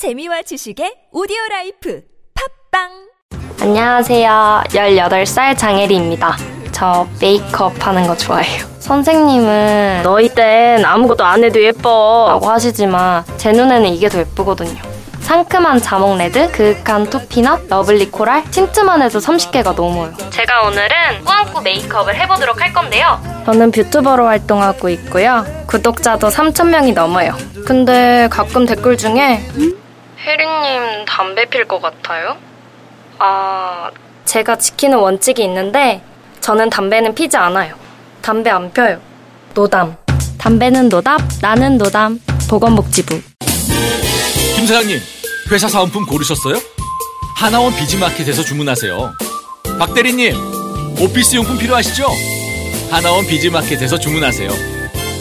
재미와 지식의 오디오 라이프 팟빵 안녕하세요. 18살 장혜리입니다. 저 메이크업 하는 거 좋아해요. 선생님은 너희 땐 아무것도 안 해도 예뻐 라고 하시지만 제 눈에는 이게 더 예쁘거든요. 상큼한 자몽 red, 그윽한 toffee nut, lovely coral, 틴트만 해도 30개가 넘어요. 제가 오늘은 꾸안꾸 메이크업을 해보도록 할 건데요. 저는 뷰튜버로 활동하고 있고요. 구독자도 3,000명이 넘어요. 근데 가끔 댓글 중에 혜리님 담배 필 것 같아요? 아, 제가 지키는 원칙이 있는데 저는 담배는 피지 않아요. 담배 안 펴요. 노담. 담배는 노답, 나는 노담. 보건복지부. 김 사장님, 회사 사은품 고르셨어요? 하나원 비즈마켓에서 주문하세요. 박 대리님, 오피스 용품 필요하시죠? 하나원 비즈마켓에서 주문하세요.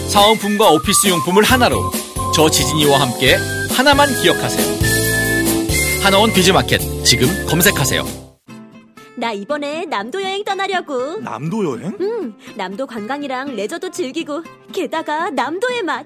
사은품과 오피스 용품을 하나로 저 지진이와 함께 하나만 기억하세요. 하나원 비즈마켓 지금 검색하세요. 나 이번에 남도 여행 떠나려고. 남도 여행? 응, 남도 관광이랑 레저도 즐기고, 게다가 남도의 맛.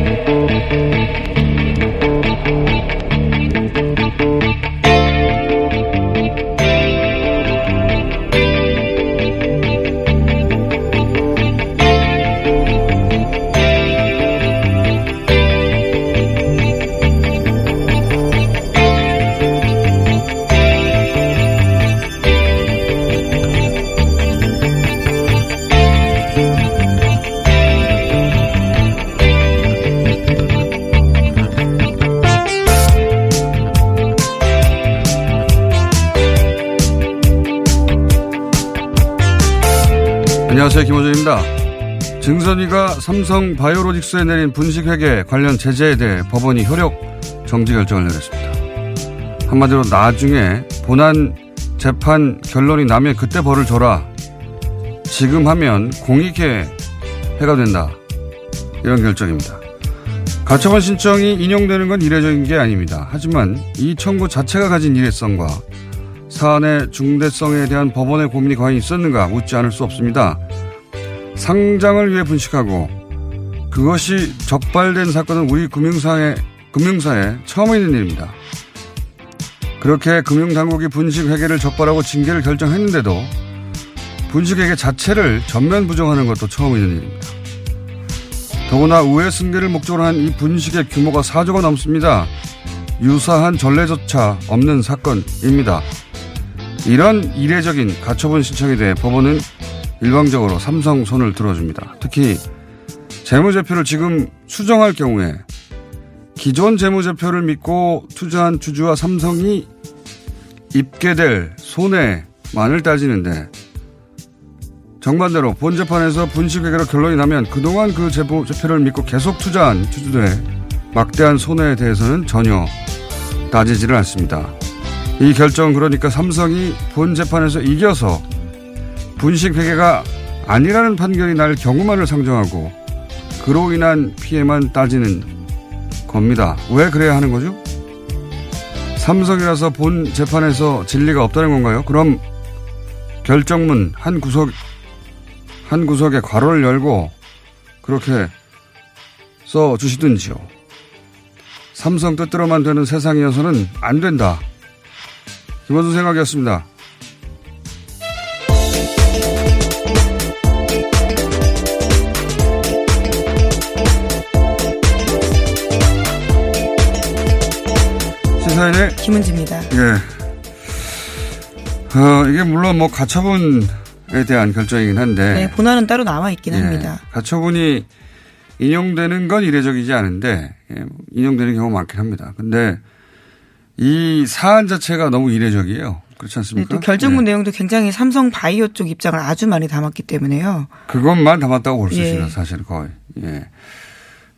안녕하세요. 김호준입니다. 증선이가 삼성 바이오로직스에 내린 분식회계 관련 제재에 대해 법원이 효력 정지 결정을 내렸습니다. 한마디로 나중에 본안 재판 결론이 나면 그때 벌을 줘라. 지금 하면 공익회 해가 된다. 이런 결정입니다. 가처분 신청이 인용되는 건 이례적인 게 아닙니다. 하지만 이 청구 자체가 가진 이례성과 사안의 중대성에 대한 법원의 고민이 과연 있었는가 묻지 않을 수 없습니다. 상장을 위해 분식하고 그것이 적발된 사건은 우리 금융사에, 금융사에 처음 있는 일입니다. 그렇게 금융당국이 분식회계를 적발하고 징계를 결정했는데도 분식회계 자체를 전면 부정하는 것도 처음 있는 일입니다. 더구나 우회 승계를 목적으로 한 이 분식의 규모가 4조가 넘습니다. 유사한 전례조차 없는 사건입니다. 이런 이례적인 가처분 신청에 대해 법원은 일방적으로 삼성 손을 들어줍니다. 특히 재무제표를 지금 수정할 경우에 기존 재무제표를 믿고 투자한 주주와 삼성이 입게 될 손해만을 따지는데 정반대로 본 재판에서 분식회계로 결론이 나면 그동안 그 재무제표를 믿고 계속 투자한 주주들의 막대한 손해에 대해서는 전혀 따지지를 않습니다. 이 결정은 그러니까 삼성이 본 재판에서 이겨서 분식 회계가 아니라는 판결이 날 경우만을 상정하고 그로 인한 피해만 따지는 겁니다. 왜 그래야 하는 거죠? 삼성이라서 본 재판에서 진리가 없다는 건가요? 그럼 결정문 한 구석 한 구석에 괄호를 열고 그렇게 써 주시든지요. 삼성 뜻대로만 되는 세상이어서는 안 된다. 김원수 생각이었습니다. 시사인의 김은지입니다. 예. 어, 이게 물론 뭐 가처분에 대한 결정이긴 한데. 네, 본안은 따로 나와 있긴 예, 합니다. 가처분이 인용되는 건 이례적이지 않은데, 예, 인용되는 경우가 많긴 합니다. 근데 이 사안 자체가 너무 이례적이에요. 그렇지 네, 않습니까? 또 결정문 예. 내용도 굉장히 삼성 바이오 쪽 입장을 아주 많이 담았기 때문에요. 그것만 담았다고 볼수 예. 있습니다. 사실 거의. 예.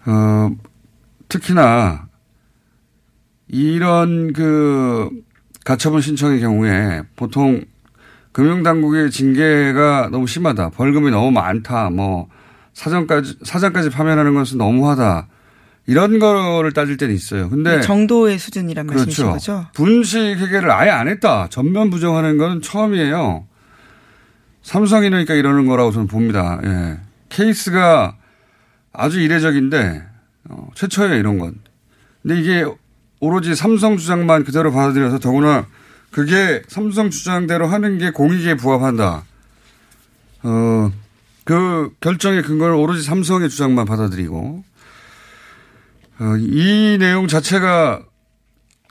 어, 특히나 이런 그 가처분 신청의 경우에 보통 금융당국의 징계가 너무 심하다. 벌금이 너무 많다. 뭐 사전까지 사전까지 파면하는 것은 너무하다. 이런 거를 따질 때는 있어요. 근데 정도의 수준이란 말씀이신 그렇죠. 거죠? 분식 회계를 아예 안 했다. 전면 부정하는 건 처음이에요. 삼성이니까 이러는 거라고 저는 봅니다. 예. 케이스가 아주 이례적인데 어, 최초예요 이런 건. 근데 이게 오로지 삼성 주장만 그대로 받아들여서 더구나 그게 삼성 주장대로 하는 게 공익에 부합한다. 어, 그 결정의 근거를 오로지 삼성의 주장만 받아들이고 어, 이 내용 자체가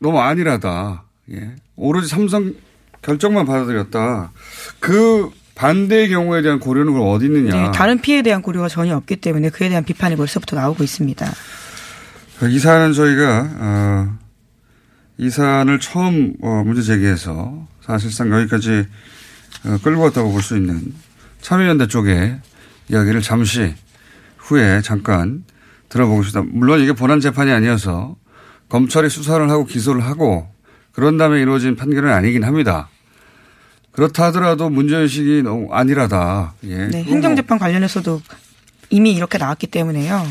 너무 안일하다. 예. 오로지 삼성 결정만 받아들였다. 그 반대의 경우에 대한 고려는 그럼 어디 있느냐. 네, 다른 피해에 대한 고려가 전혀 없기 때문에 그에 대한 비판이 벌써부터 나오고 있습니다. 이 사안은 저희가 어, 이 사안을 처음 어, 문제 제기해서 사실상 여기까지 어, 끌고 왔다고 볼 수 있는 참여연대 쪽의 이야기를 잠시 후에 잠깐 들어보겠습니다. 물론 이게 본안 재판이 아니어서 검찰이 수사를 하고 기소를 하고 그런 다음에 이루어진 판결은 아니긴 합니다. 그렇다 하더라도 문제의식이 너무 안일하다. 예. 네, 행정재판 관련해서도 이미 이렇게 나왔기 때문에요.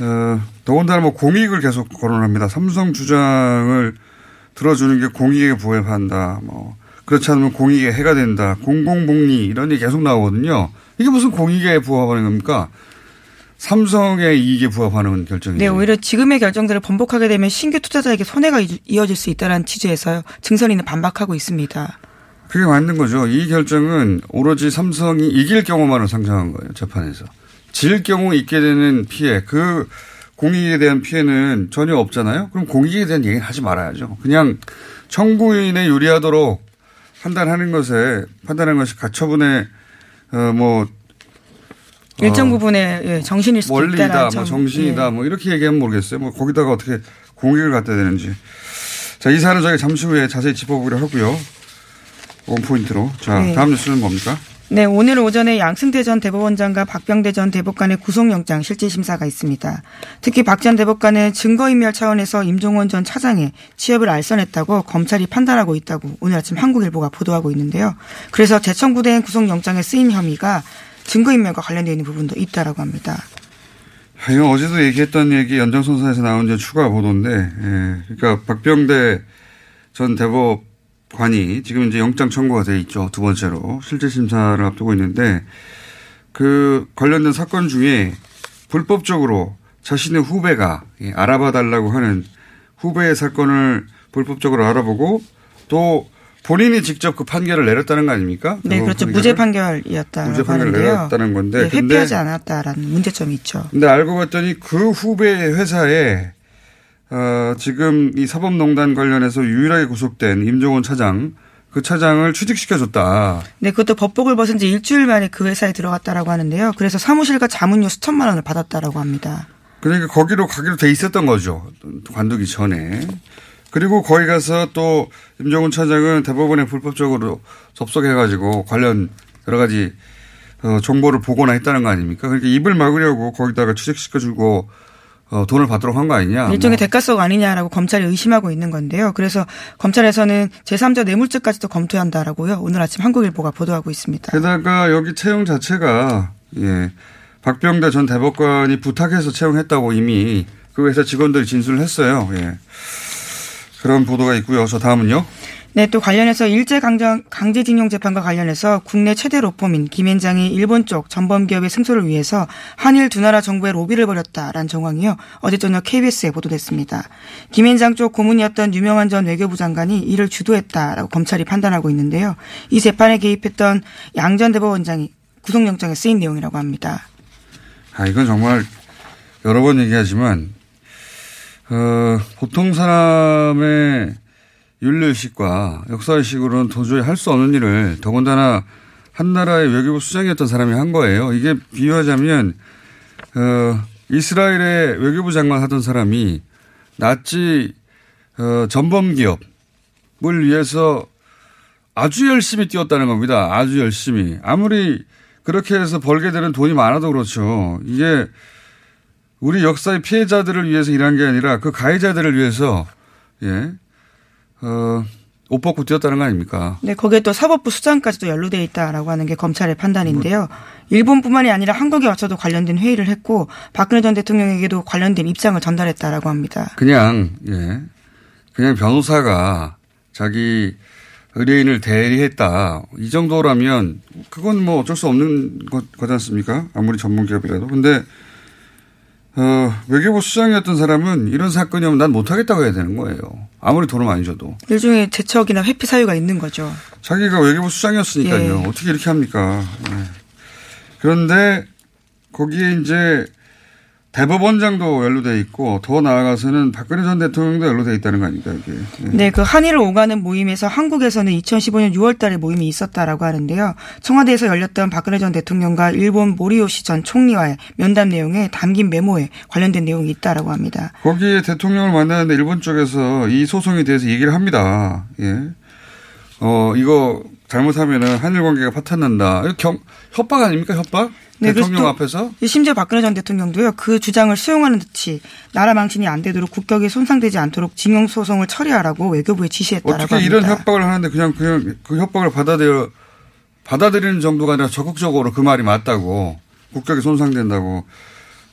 어, 더군다나 뭐 공익을 계속 거론합니다. 삼성 주장을 들어주는 게 공익에 부합한다. 뭐 그렇지 않으면 공익에 해가 된다. 공공복리 이런 얘기 계속 나오거든요. 이게 무슨 공익에 부합하는 겁니까? 삼성의 이익에 부합하는 결정이죠. 네, 오히려 지금의 결정들을 번복하게 되면 신규 투자자에게 손해가 이- 이어질 수 있다는 취지에서 증선이는 반박하고 있습니다. 그게 맞는 거죠. 이 결정은 오로지 삼성이 이길 경우만을 상정한 거예요. 재판에서. 질 경우 있게 되는 피해, 그 공익에 대한 피해는 전혀 없잖아요. 그럼 공익에 대한 얘기는 하지 말아야죠. 그냥 청구인에 유리하도록 판단하는 것에 판단하는 것이 가처분의 어뭐 일정 부분에 예, 정신일 수도 원리다, 있다라는 뭐 점. 정신이다, 예. 뭐 이렇게 얘기하면 모르겠어요. 뭐 거기다가 어떻게 공익을 갖다 되는지. 자, 이 사안은 저희가 잠시 후에 자세히 짚어보기로 하고요. 원 포인트로. 자, 네. 다음 뉴스는 뭡니까? 네, 오늘 오전에 양승태 전 대법원장과 박병대 전 대법관의 구속영장 실질 심사가 있습니다. 특히 박 전 대법관은 증거인멸 차원에서 임종원 전 차장의 취업을 알선했다고 검찰이 판단하고 있다고 오늘 아침 한국일보가 보도하고 있는데요. 그래서 재청구된 구속영장에 쓰인 혐의가 증거인멸과 관련되어 있는 부분도 있다라고 합니다. 아, 이건 어제도 얘기했던 얘기 연장선상에서 나온 이제 추가 보도인데, 예. 그러니까 박병대 전 대법 관이 지금 이제 영장 청구가 돼 있죠. 두 번째로 실제 심사를 앞두고 있는데 그 관련된 사건 중에 불법적으로 자신의 후배가 예, 알아봐 달라고 하는 후배의 사건을 불법적으로 알아보고 또 본인이 직접 그 판결을 내렸다는 거 아닙니까? 네, 그 그렇죠. 판결을? 무죄 판결이었다고 무죄 판결을 하는데요. 내렸다는 건데 네, 회피하지 않았다라는 문제점이 있죠. 근데 알고 봤더니 그 후배 회사에 어, 지금 이 사법농단 관련해서 유일하게 구속된 임종원 차장 그 차장을 취직시켜줬다. 네, 그것도 법복을 벗은 지 일주일 만에 그 회사에 들어갔다라고 하는데요. 그래서 사무실과 자문료 수천만 원을 받았다라고 합니다. 그러니까 거기로 가기로 돼 있었던 거죠. 관두기 전에. 그리고 거기 가서 또 임종훈 차장은 대법원에 불법적으로 접속해가지고 관련 여러 가지 어, 정보를 보거나 했다는 거 아닙니까? 그러니까 입을 막으려고 거기다가 취직시켜주고 어, 돈을 받도록 한 거 아니냐. 일종의 뭐. 대가성 아니냐라고 검찰이 의심하고 있는 건데요. 그래서 검찰에서는 제3자 뇌물죄까지도 검토한다라고요. 오늘 아침 한국일보가 보도하고 있습니다. 게다가 여기 채용 자체가 예 박병대 전 대법관이 부탁해서 채용했다고 이미 그 회사 직원들이 진술을 했어요. 예 그런 보도가 있고요. 저 다음은요. 네, 또 관련해서 일제 강제징용 재판과 관련해서 국내 최대 로펌인 김앤장이 일본 쪽 전범 기업의 승소를 위해서 한일 두 나라 정부의 로비를 벌였다라는 정황이요. 어제 저녁 KBS에 보도됐습니다. 김앤장 쪽 고문이었던 유명한 전 외교부 장관이 이를 주도했다라고 검찰이 판단하고 있는데요. 이 재판에 개입했던 양 전 대법원장이 구속영장에 쓰인 내용이라고 합니다. 아 이건 정말 여러 번 얘기하지만 어 보통 사람의 윤리의식과 역사의식으로는 도저히 할 수 없는 일을 더군다나 한 나라의 외교부 수장이었던 사람이 한 거예요. 이게 비유하자면 어 이스라엘의 외교부 장관 하던 사람이 나치 어 전범 기업을 위해서 아주 열심히 뛰었다는 겁니다. 아주 열심히. 아무리 그렇게 해서 벌게 되는 돈이 많아도 그렇죠. 이게 우리 역사의 피해자들을 위해서 일한 게 아니라 그 가해자들을 위해서 예, 어, 옷 벗고 뛰었다는 거 아닙니까? 네, 거기에 또 사법부 수장까지도 연루돼 있다라고 하는 게 검찰의 판단인데요. 일본뿐만이 아니라 한국에 와서도 관련된 회의를 했고 박근혜 전 대통령에게도 관련된 입장을 전달했다라고 합니다. 그냥, 예, 그냥 변호사가 자기 의뢰인을 대리했다. 이 정도라면 그건 뭐 어쩔 수 없는 것, 거지 않습니까? 아무리 전문 기업이라도. 근데 어, 외교부 수장이었던 사람은 이런 사건이 오면 난 못하겠다고 해야 되는 거예요. 아무리 돈을 많이 줘도. 일종의 재척이나 회피 사유가 있는 거죠. 자기가 외교부 수장이었으니까요. 예. 어떻게 이렇게 합니까? 네. 그런데 거기에 이제 대법원장도 연루돼 있고 더 나아가서는 박근혜 전 대통령도 연루돼 있다는 거 아닙니까 이게. 네. 네, 그 한일을 오가는 모임에서 한국에서는 2015년 6월 달에 모임이 있었다라고 하는데요. 청와대에서 열렸던 박근혜 전 대통령과 일본 모리요시 전 총리와의 면담 내용에 담긴 메모에 관련된 내용이 있다라고 합니다. 거기에 대통령을 만나는데 일본 쪽에서 이 소송에 대해서 얘기를 합니다. 예. 어, 이거 잘못하면은 한일 관계가 파탄난다. 경, 협박 아닙니까? 협박? 네, 대통령 또 앞에서? 심지어 박근혜 전 대통령도요 그 주장을 수용하는 듯이 나라 망신이 안 되도록 국격이 손상되지 않도록 징용 소송을 처리하라고 외교부에 지시했다라고 어떻게 합니다. 이런 협박을 하는데 그냥 그냥 그 협박을 받아들여 받아들이는 정도가 아니라 적극적으로 그 말이 맞다고 국격이 손상된다고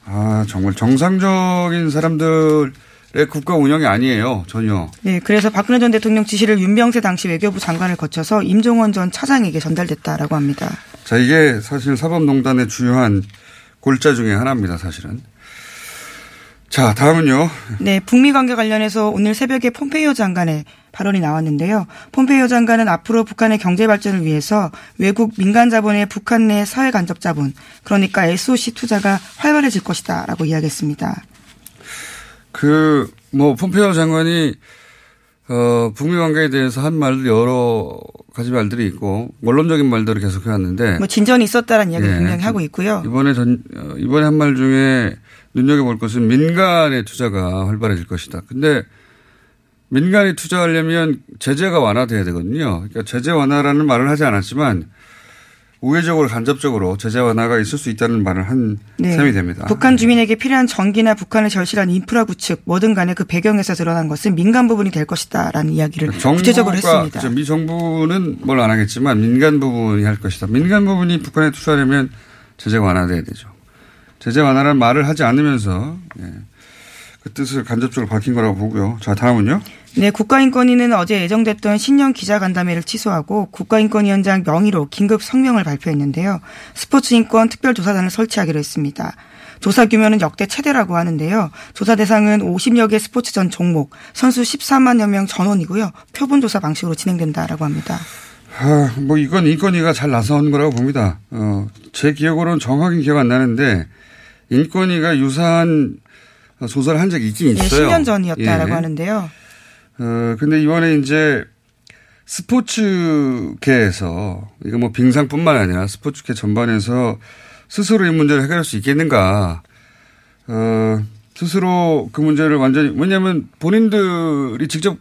아 정말 정상적인 사람들 의 국가 운영이 아니에요 전혀 네, 그래서 박근혜 전 대통령 지시를 윤병세 당시 외교부 장관을 거쳐서 임종원 전 차장에게 전달됐다라고 합니다. 자 이게 사실 사법농단의 주요한 골자 중에 하나입니다 사실은 자 다음은요 네, 북미 관계 관련해서 오늘 새벽에 폼페이오 장관의 발언이 나왔는데요. 폼페이오 장관은 앞으로 북한의 경제 발전을 위해서 외국 민간 자본의 북한 내 사회 간접 자본, 그러니까 SOC 투자가 활발해질 것이다라고 이야기했습니다. 그 뭐 폼페이오 장관이 어 북미 관계에 대해서 한 말들 여러 가지 말들이 있고 원론적인 말들을 계속 해 왔는데 뭐 진전이 있었다라는 이야기를 예. 분명히 하고 있고요. 이번에 전 어, 이번에 한 말 중에 눈여겨 볼 것은 민간의 투자가 활발해질 것이다. 근데 민간이 투자하려면 제재가 완화돼야 되거든요. 그러니까 제재 완화라는 말을 하지 않았지만 우회적으로 간접적으로 제재 완화가 있을 수 있다는 말을 한 네. 셈이 됩니다. 북한 주민에게 필요한 전기나 북한을 절실한 인프라 구축 뭐든 간에 그 배경에서 드러난 것은 민간 부분이 될 것이다라는 이야기를 구체적으로 했습니다. 그렇죠. 미 정부는 뭘 안 하겠지만 민간 부분이 할 것이다. 민간 부분이 북한에 투자하려면 제재 완화돼야 되죠. 제재 완화라는 말을 하지 않으면서 예. 그 뜻을 간접적으로 밝힌 거라고 보고요. 자 다음은요. 네, 국가인권위는 어제 예정됐던 신년 기자간담회를 취소하고 국가인권위원장 명의로 긴급 성명을 발표했는데요. 스포츠인권 특별조사단을 설치하기로 했습니다. 조사 규모는 역대 최대라고 하는데요. 조사 대상은 50여 개 스포츠 전 종목, 선수 14만여 명 전원이고요. 표본 조사 방식으로 진행된다라고 합니다. 아, 뭐 이건 인권위가 잘 나선 거라고 봅니다. 어, 제 기억으로는 정확히 기억 안 나는데 인권위가 유사한 조사를 한 적이 있긴 예, 있어요. 10년 전이었다라고 예. 하는데요. 어, 근데 이번에 이제 스포츠계에서 이거 뭐 빙상뿐만 아니라 스포츠계 전반에서 스스로 이 문제를 해결할 수 있겠는가. 어, 스스로 그 문제를 완전히, 왜냐하면 본인들이 직접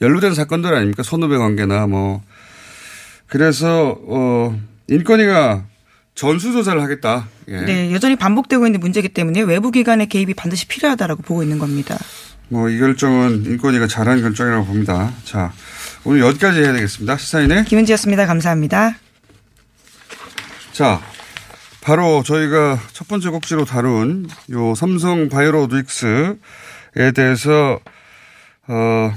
연루된 사건들 아닙니까? 선후배 관계나 뭐. 그래서, 어, 인권위가 전수조사를 하겠다. 예. 네, 여전히 반복되고 있는 문제이기 때문에 외부 기관의 개입이 반드시 필요하다라고 보고 있는 겁니다. 뭐 이 결정은 인권위가 잘한 결정이라고 봅니다. 자, 오늘 여기까지 해야 되겠습니다. 시사인의 김은지였습니다. 감사합니다. 자, 바로 저희가 첫 번째 곡지로 다룬 요 삼성 바이오로직스에 대해서 어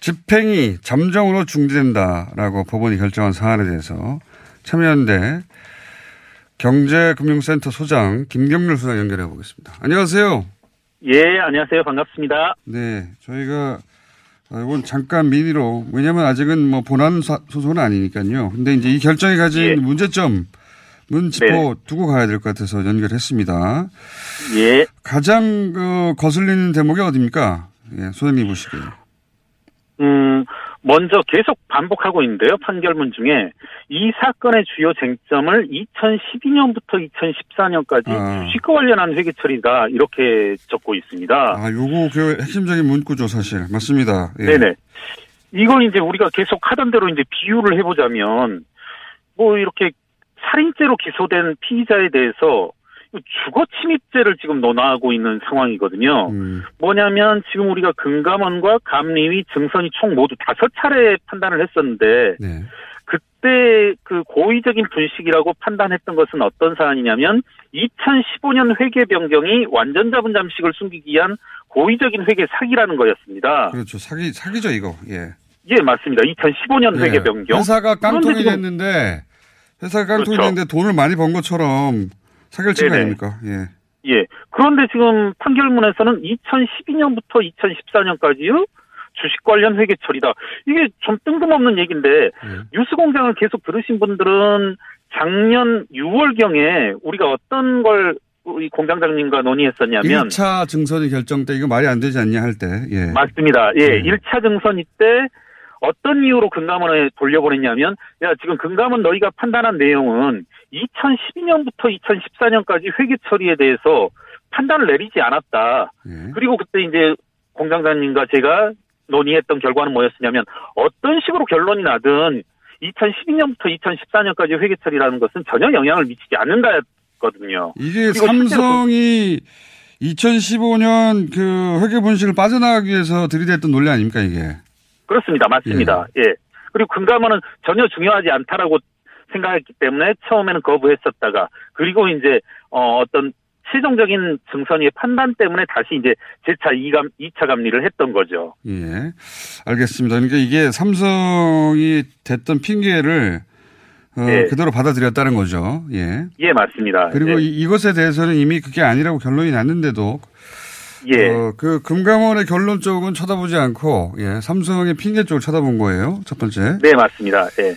집행이 잠정으로 중지된다라고 법원이 결정한 사안에 대해서 참여연대 경제금융센터 소장 김경률 소장 연결해 보겠습니다. 안녕하세요. 예, 안녕하세요. 반갑습니다. 네, 저희가 어, 이건 잠깐 미니로 왜냐하면 아직은 뭐 본안 사- 소송은 아니니까요. 근데 이제 이 결정이 가진 예. 문제점은 짚어 네. 두고 가야 될 것 같아서 연결했습니다. 예, 가장 그 거슬리는 대목이 어디입니까? 예, 소장님 보시기에. 음, 먼저 계속 반복하고 있는데요. 판결문 중에 이 사건의 주요 쟁점을 2012년부터 2014년까지 아. 주식과 관련한 회계 처리다 이렇게 적고 있습니다. 아, 요거 그 핵심적인 문구죠, 사실. 맞습니다. 예. 네네. 이걸 이제 우리가 계속 하던 대로 이제 비유를 해보자면 뭐 이렇게 살인죄로 기소된 피의자에 대해서 주거 침입죄를 지금 논하고 있는 상황이거든요. 음. 뭐냐면 지금 우리가 금감원과 감리위 증선이 총 모두 다섯 차례 판단을 했었는데 네. 그때 그 고의적인 분식이라고 판단했던 것은 어떤 사안이냐면 2015년 회계 변경이 완전 자본 잠식을 숨기기 위한 고의적인 회계 사기라는 거였습니다. 그렇죠. 사기, 사기죠, 이거. 예. 예, 맞습니다. 2015년 회계 예. 변경. 회사가 깡통이 됐는데, 회사가 깡통이 그렇죠. 됐는데 돈을 많이 번 것처럼 네네. 아닙니까? 예. 예. 그런데 지금 판결문에서는 2012년부터 2014년까지요 주식 관련 회계 처리다. 이게 좀 뜬금없는 얘기인데 예. 뉴스 공장을 계속 들으신 분들은 작년 6월경에 우리가 어떤 걸 우리 공장장님과 논의했었냐면 1차 증선이 결정 때 이거 말이 안 되지 않냐 할 때, 예. 맞습니다. 예, 네. 1차 증선 이 때 어떤 이유로 금감원에 돌려보냈냐면 야 지금 금감원 너희가 판단한 내용은 2012년부터 2014년까지 회계 처리에 대해서 판단을 내리지 않았다. 예. 그리고 그때 이제 공장장님과 제가 논의했던 결과는 뭐였냐면 어떤 식으로 결론이 나든 2012년부터 2014년까지 회계 처리라는 것은 전혀 영향을 미치지 않는다였거든요. 이게 삼성이 2015년 그 회계 분식을 빠져나가기 위해서 들이댔던 논리 아닙니까, 이게? 그렇습니다. 맞습니다. 예. 그리고 금감원은 전혀 중요하지 않다라고 생각했기 때문에 처음에는 거부했었다가 그리고 이제 어 어떤 최종적인 증선위의 판단 때문에 다시 이제 재차 2감, 2차 감리를 했던 거죠. 예. 알겠습니다. 그러니까 이게 삼성이 됐던 핑계를 어, 예. 그대로 받아들였다는 거죠. 예. 예, 맞습니다. 그리고 예. 이- 이것에 대해서는 이미 그게 아니라고 결론이 났는데도 예. 어, 그 금감원의 결론 쪽은 쳐다보지 않고 예, 삼성의 핑계 쪽을 쳐다본 거예요. 첫 번째. 네, 맞습니다. 예. 예,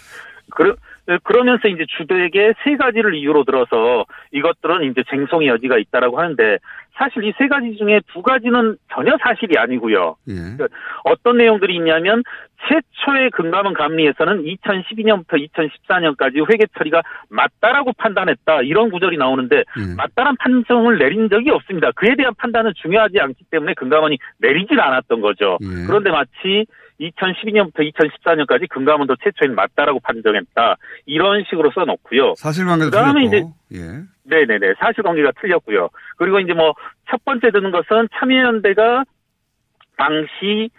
그러면서 이제 주되게 세 가지를 이유로 들어서 이것들은 이제 쟁송의 여지가 있다라고 하는데 사실 이 세 가지 중에 두 가지는 전혀 사실이 아니고요. 예. 어떤 내용들이 있냐면 최초의 금감원 감리에서는 2012년부터 2014년까지 회계 처리가 맞다라고 판단했다 이런 구절이 나오는데 예. 맞다란 판정을 내린 적이 없습니다. 그에 대한 판단은 중요하지 않기 때문에 금감원이 내리질 않았던 거죠. 예. 그런데 마치 2012년부터 2014년까지 금감원도 최초엔 맞다라고 판정했다 이런 식으로 써놓고요. 사실관계도 그다음에 틀렸고. 예. 네네네. 사실관계가 틀렸고요. 그리고 이제 뭐, 첫 번째 드는 것은 참여연대가 당시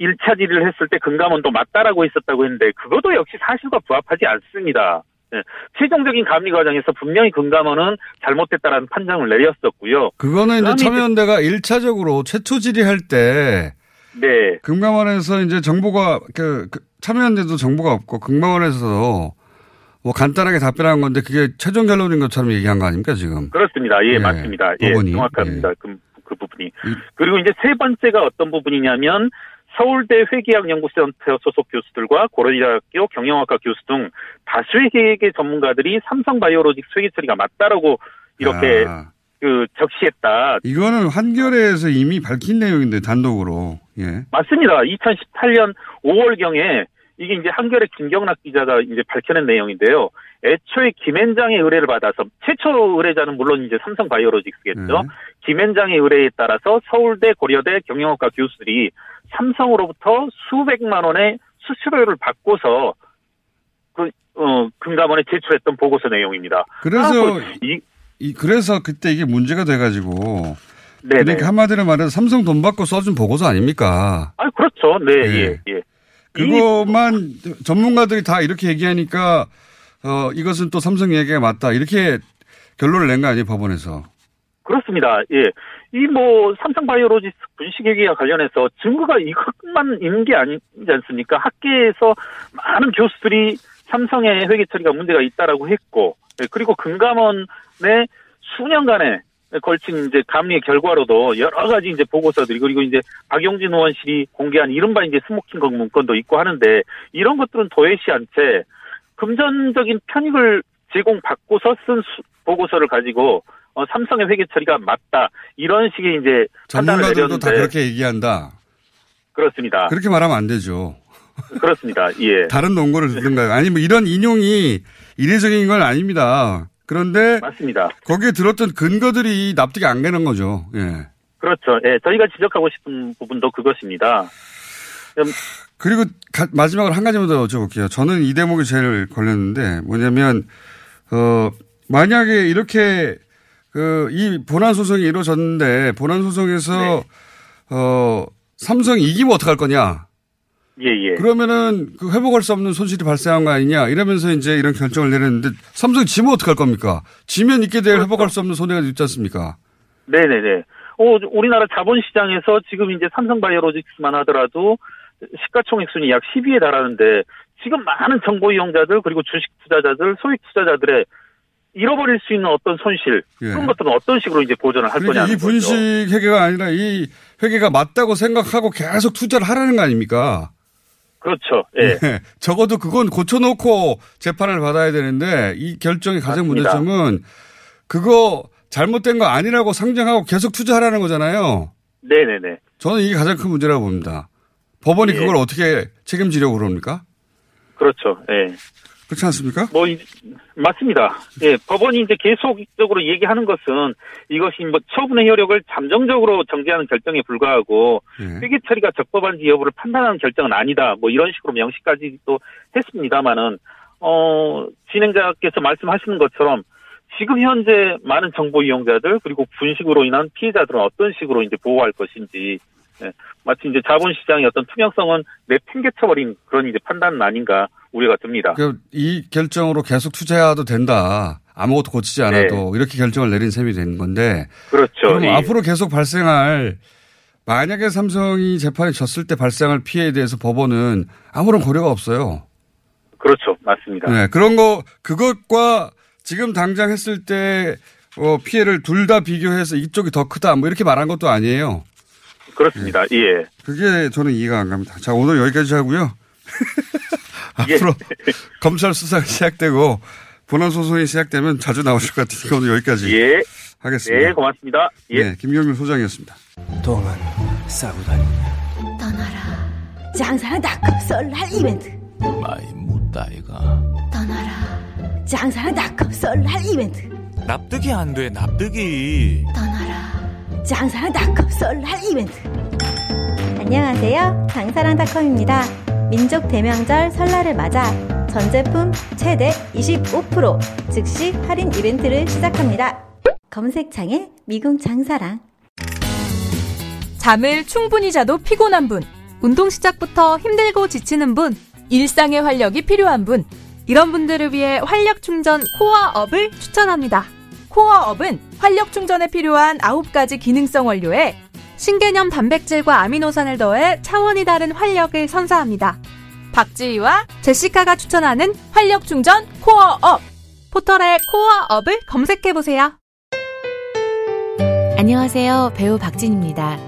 1차 질의를 했을 때 금감원도 맞다라고 했었다고 했는데, 그것도 역시 사실과 부합하지 않습니다. 예. 최종적인 감리 과정에서 분명히 금감원은 잘못됐다라는 판정을 내렸었고요. 그거는 이제 이제- 참여연대가 1차적으로 최초 질의할 때 네. 금감원에서 이제 정보가 그, 그 참여연대도 정보가 없고 금감원에서도 뭐 간단하게 답변한 건데 그게 최종 결론인 것처럼 얘기한 거 아닙니까 지금? 그렇습니다. 예, 예, 맞습니다. 예, 법원이. 정확합니다. 그, 그 부분이. 이- 그리고 이제 세 번째가 어떤 부분이냐면 서울대 회계학 연구센터 소속 교수들과 고려대학교 경영학과 교수 등 다수의 회계 전문가들이 삼성바이오로직스 회계 처리가 맞다라고 이렇게 아, 그 적시했다. 이거는 한겨레에서 이미 밝힌 내용인데 단독으로 예. 맞습니다. 2018년 5월 경에 이게 이제 한겨레 김경락 기자가 이제 밝혀낸 내용인데요. 애초에 김앤장의 의뢰를 받아서 최초 의뢰자는 물론 이제 삼성바이오로직스겠죠. 네. 김앤장의 의뢰에 따라서 서울대, 고려대 경영학과 교수들이 삼성으로부터 수백만 원의 수수료를 받고서 그, 어, 금감원에 제출했던 보고서 내용입니다. 그래서 아, 이, 이 그래서 그때 이게 문제가 돼가지고 네네. 그러니까 한마디로 말해서 삼성 돈 받고 써준 보고서 아닙니까? 아, 그렇죠. 네, 예. 예, 예. 이- 그것만 전문가들이 다 이렇게 얘기하니까 어 이것은 또 삼성 얘기가 맞다 이렇게 결론을 낸 거 아니에요 법원에서? 그렇습니다. 예. 이 뭐 삼성바이오로직스 분식회계와 관련해서 증거가 이것만 있는 게 아니지 않습니까? 학계에서 많은 교수들이 삼성의 회계 처리가 문제가 있다라고 했고, 예, 그리고 금감원의 수년간에 걸친 이제 감리의 결과로도 여러 가지 이제 보고서들이 그리고 이제 박용진 의원실이 공개한 이른바 이제 smoking gun 문건도 있고 하는데 이런 것들은 도외시한 채 금전적인 편익을 제공받고서 쓴 수- 보고서를 가지고 어, 삼성의 회계 처리가 맞다 이런 식의 이제 판단을 전문가들도 다 내렸는데 그렇게 얘기한다. 그렇습니다. 그렇게 말하면 안 되죠. 그렇습니다. 예. 다른 논거를 듣든가요. 아니 뭐 이런 인용이 이례적인 건 아닙니다. 그런데 맞습니다. 거기에 들었던 근거들이 납득이 안 되는 거죠. 예. 그렇죠. 예. 저희가 지적하고 싶은 부분도 그것입니다. 음, 그리고 가- 마지막으로 한 가지만 더 여쭤볼게요. 저는 이 대목이 제일 걸렸는데 뭐냐면 어 만약에 이렇게 그, 이 본안 소송이 이루어졌는데, 본안 소송에서, 네. 어, 삼성이 이기면 어떡할 거냐. 예, 예. 그러면은 그 회복할 수 없는 손실이 발생한 거 아니냐. 이러면서 이제 이런 결정을 내렸는데, 삼성이 지면 어떡할 겁니까? 지면 있게 될 그렇죠. 회복할 수 없는 손해가 있지 않습니까? 네네네. 어, 우리나라 자본시장에서 지금 이제 삼성바이오로직스만 하더라도 시가총액 순위 약 10위에 달하는데 지금 많은 정보 이용자들 그리고 주식 투자자들, 소액 투자자들의 잃어버릴 수 있는 어떤 손실 예. 그런 것들은 어떤 식으로 이제 보전을 할 그러니까 거냐는 이 분식 거죠. 회계가 아니라 이 회계가 맞다고 생각하고 계속 투자를 하라는 거 아닙니까? 그렇죠. 예. 네. 적어도 그건 고쳐놓고 재판을 받아야 되는데 이 결정의 가장 맞습니다. 문제점은 그거 잘못된 거 아니라고 상정하고 계속 투자하라는 거잖아요. 네네네. 저는 이게 가장 큰 문제라고 봅니다. 법원이 예. 그걸 어떻게 책임지려고 그럽니까? 그렇죠. 예. 그렇지 않습니까? 뭐 이- 맞습니다. 예, 법원이 이제 계속적으로 얘기하는 것은 이것이 뭐 처분의 효력을 잠정적으로 정지하는 결정에 불과하고 예. 회계 처리가 적법한지 여부를 판단하는 결정은 아니다. 뭐 이런 식으로 명시까지도 했습니다만은 어 진행자께서 말씀하시는 것처럼 지금 현재 많은 정보 이용자들 그리고 분식으로 인한 피해자들은 어떤 식으로 이제 보호할 것인지 예, 마치 이제 자본시장의 어떤 투명성은 내팽개쳐버린 그런 이제 판단은 아닌가 우려가 듭니다. 그이 결정으로 계속 투자해도 된다. 아무것도 고치지 않아도 이렇게 결정을 내린 셈이 되는 건데 그렇죠. 그럼 예. 앞으로 계속 발생할 만약에 삼성이 재판에 졌을 때 발생할 피해에 대해서 법원은 아무런 고려가 없어요. 그렇죠. 맞습니다. 네, 그런 거 그것과 지금 당장 했을 때 어, 피해를 둘 다 비교해서 이쪽이 더 크다 뭐 이렇게 말한 것도 아니에요. 그렇습니다. 예. 그게 저는 이해가 안 갑니다. 자 오늘 여기까지 하고요. 예. 앞으로 검찰 수사가 시작되고 본안 소송이 시작되면 자주 나오실 것 같으니까 오늘 여기까지 예. 하겠습니다. 네, 고맙습니다. 예. 네, 김경율 소장이었습니다. 똥은 싸고 다니 떠나라. 장사는 닷컴 설날 이벤트. 마이 무따이가 떠나라. 장사는 닷컴 설날 이벤트. 납득이 안 돼 납득이 떠나라. 장사는 닷컴 설날 이벤트. 안녕하세요. 장사랑 닷컴입니다. 민족 대명절 설날을 맞아 전 제품 최대 25% 즉시 할인 이벤트를 시작합니다. 검색창에 미궁 장사랑. 잠을 충분히 자도 피곤한 분, 운동 시작부터 힘들고 지치는 분, 일상의 활력이 필요한 분, 이런 분들을 위해 활력 충전 코어업을 추천합니다. 코어업은 활력 충전에 필요한 9가지 기능성 원료에 신개념 단백질과 아미노산을 더해 차원이 다른 활력을 선사합니다. 박지희와 제시카가 추천하는 활력 충전 코어업! 포털에 코어업을 검색해보세요. 안녕하세요. 배우 박진입니다.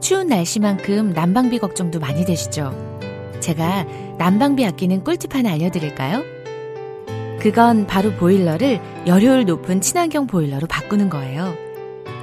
추운 날씨만큼 난방비 걱정도 많이 되시죠? 제가 난방비 아끼는 꿀팁 하나 알려드릴까요? 그건 바로 보일러를 열효율 높은 친환경 보일러로 바꾸는 거예요.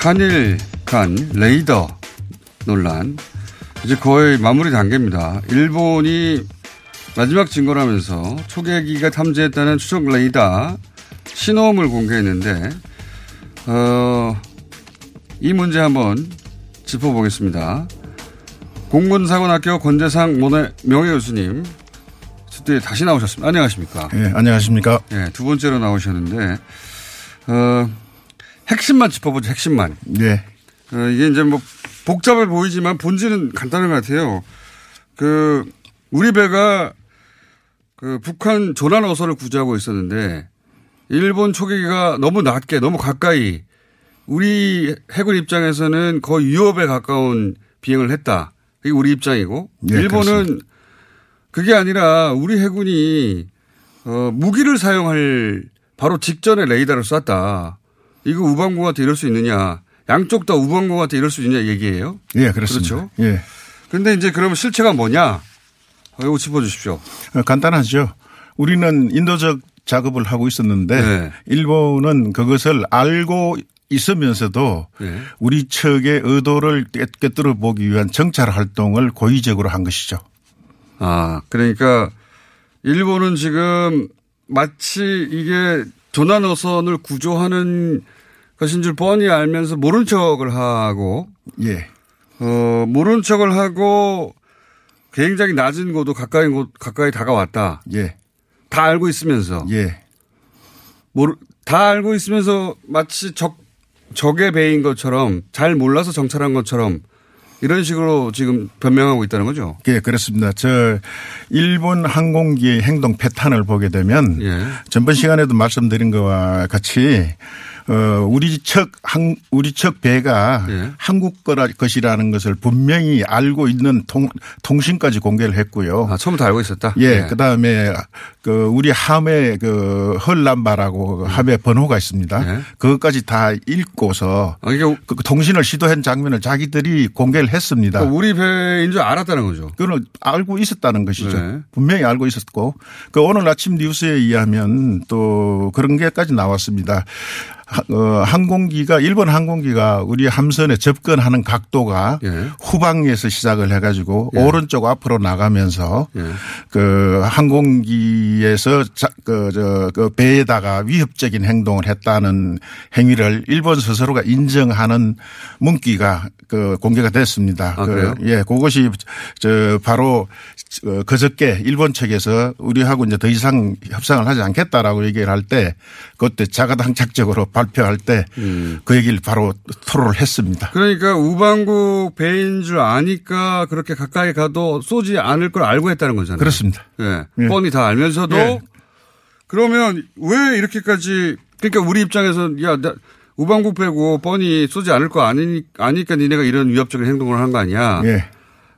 한일 간 레이더 논란. 이제 거의 마무리 단계입니다. 일본이 마지막 증거라면서 초계기가 탐지했다는 추적 레이더 신호음을 공개했는데, 어, 이 문제 한번 짚어보겠습니다. 공군사관학교 권재상 명예교수님, 스튜디오에 다시 나오셨습니다. 안녕하십니까? 예, 안녕하십니까? 예, 두 번째로 나오셨는데, 어, 핵심만 짚어보죠, 핵심만. 네. 어, 이게 이제 뭐 복잡해 보이지만 본질은 간단한 것 같아요. 그, 우리 배가 그 북한 조난 어선을 구제하고 있었는데 일본 초계기가 너무 낮게 너무 가까이 우리 해군 입장에서는 거의 위협에 가까운 비행을 했다. 이게 우리 입장이고 예, 일본은 그렇습니다. 그게 아니라 우리 해군이 어, 무기를 사용할 바로 직전에 레이더를 쐈다. 이거 우방국한테 이럴 수 있느냐. 양쪽 다 우방국한테 이럴 수 있느냐 얘기예요. 예, 그렇습니다. 그렇죠. 예. 근데 이제 그러면 실체가 뭐냐? 어, 이거 짚어 주십시오. 어, 간단하죠. 우리는 인도적 작업을 하고 있었는데 네. 일본은 그것을 알고 있으면서도 네. 우리 측의 의도를 꿰- 꿰뚫어 보기 위한 정찰 활동을 고의적으로 한 것이죠. 아, 그러니까 일본은 지금 마치 이게 조난 어선을 구조하는 것인 줄 뻔히 알면서 모른 척을 하고 예. 어, 모른 척을 하고 굉장히 낮은 곳도 가까이 곳 가까이 다가왔다. 예. 다 알고 있으면서. 예. 모르 다 알고 있으면서 마치 적 적의 배인 것처럼 잘 몰라서 정찰한 것처럼 이런 식으로 지금 변명하고 있다는 거죠. 예, 그렇습니다. 저 일본 항공기의 행동 패턴을 보게 되면 예. 전번 시간에도 말씀드린 것과 같이 어 우리 측 항, 우리 측 배가 예. 한국 거라 것이라는 것을 분명히 알고 있는 통, 통신까지 공개를 했고요. 아, 처음부터 알고 있었다. 예, 예. 그다음에 그 우리 함의 그 헐람바라고 함의 번호가 있습니다. 예. 그것까지 다 읽고서 아, 이게 그 통신을 시도한 장면을 자기들이 공개를 했습니다. 그러니까 우리 배인 줄 알았다는 거죠. 그거는 알고 있었다는 것이죠. 네. 분명히 알고 있었고 그 오늘 아침 뉴스에 의하면 또 그런 게까지 나왔습니다. 하- 어, 항공기가 일본 항공기가 우리 함선에 접근하는 각도가 예. 후방에서 시작을 해가지고 예. 오른쪽 앞으로 나가면서 예. 그 항공기에서 자, 그, 저, 그 배에다가 위협적인 행동을 했다는 행위를 일본 스스로가 인정하는 문기가 그 공개가 됐습니다. 아, 그? 예, 그것이 저 바로 어, 그저께 일본 측에서 우리하고 이제 더 이상 협상을 하지 않겠다라고 얘기를 할 때 그때 자가당착적으로 발표할 때그 얘기를 바로 토로를 했습니다. 그러니까 우방국 배인 줄 아니까 그렇게 가까이 가도 쏘지 않을 걸 알고 했다는 거잖아요. 그렇습니다. 예. 예. 뻔히 다 알면서도 예. 그러면 왜 이렇게까지 그러니까 우리 입장에서는 야, 나 우방국 배고 뻔히 쏘지 않을 거 아니, 아니까 니네가 이런 위협적인 행동을 한 거 아니야. 예.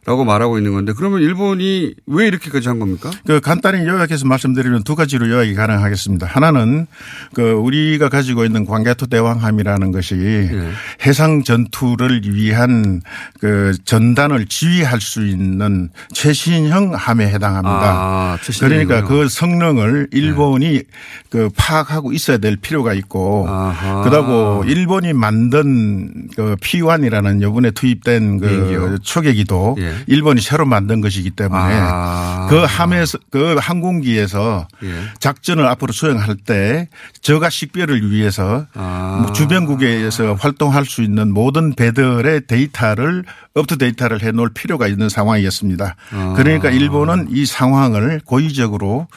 라고 말하고 있는 건데 그러면 일본이 왜 이렇게까지 한 겁니까? 그 간단히 요약해서 말씀드리면 두 가지로 요약이 가능하겠습니다. 하나는 그 우리가 가지고 있는 광개토 대왕함이라는 것이 예. 해상 전투를 위한 그 전단을 지휘할 수 있는 최신형 함에 해당합니다. 아. 그러니까 그 성능을 일본이 그 파악하고 있어야 될 필요가 있고 아하. 그러고 일본이 만든 그 P1이라는 요번에 투입된. 그 초계기도 예. 일본이 새로 만든 것이기 때문에 아. 그 함에서 그 항공기에서 예. 작전을 앞으로 수행할 때 저가 식별을 위해서 아. 뭐 주변국에서 활동할 수 있는 모든 배들의 데이터를 up-to-date를 해 놓을 필요가 있는 상황이었습니다. 아. 그러니까 일본은 이 상황을 고의적으로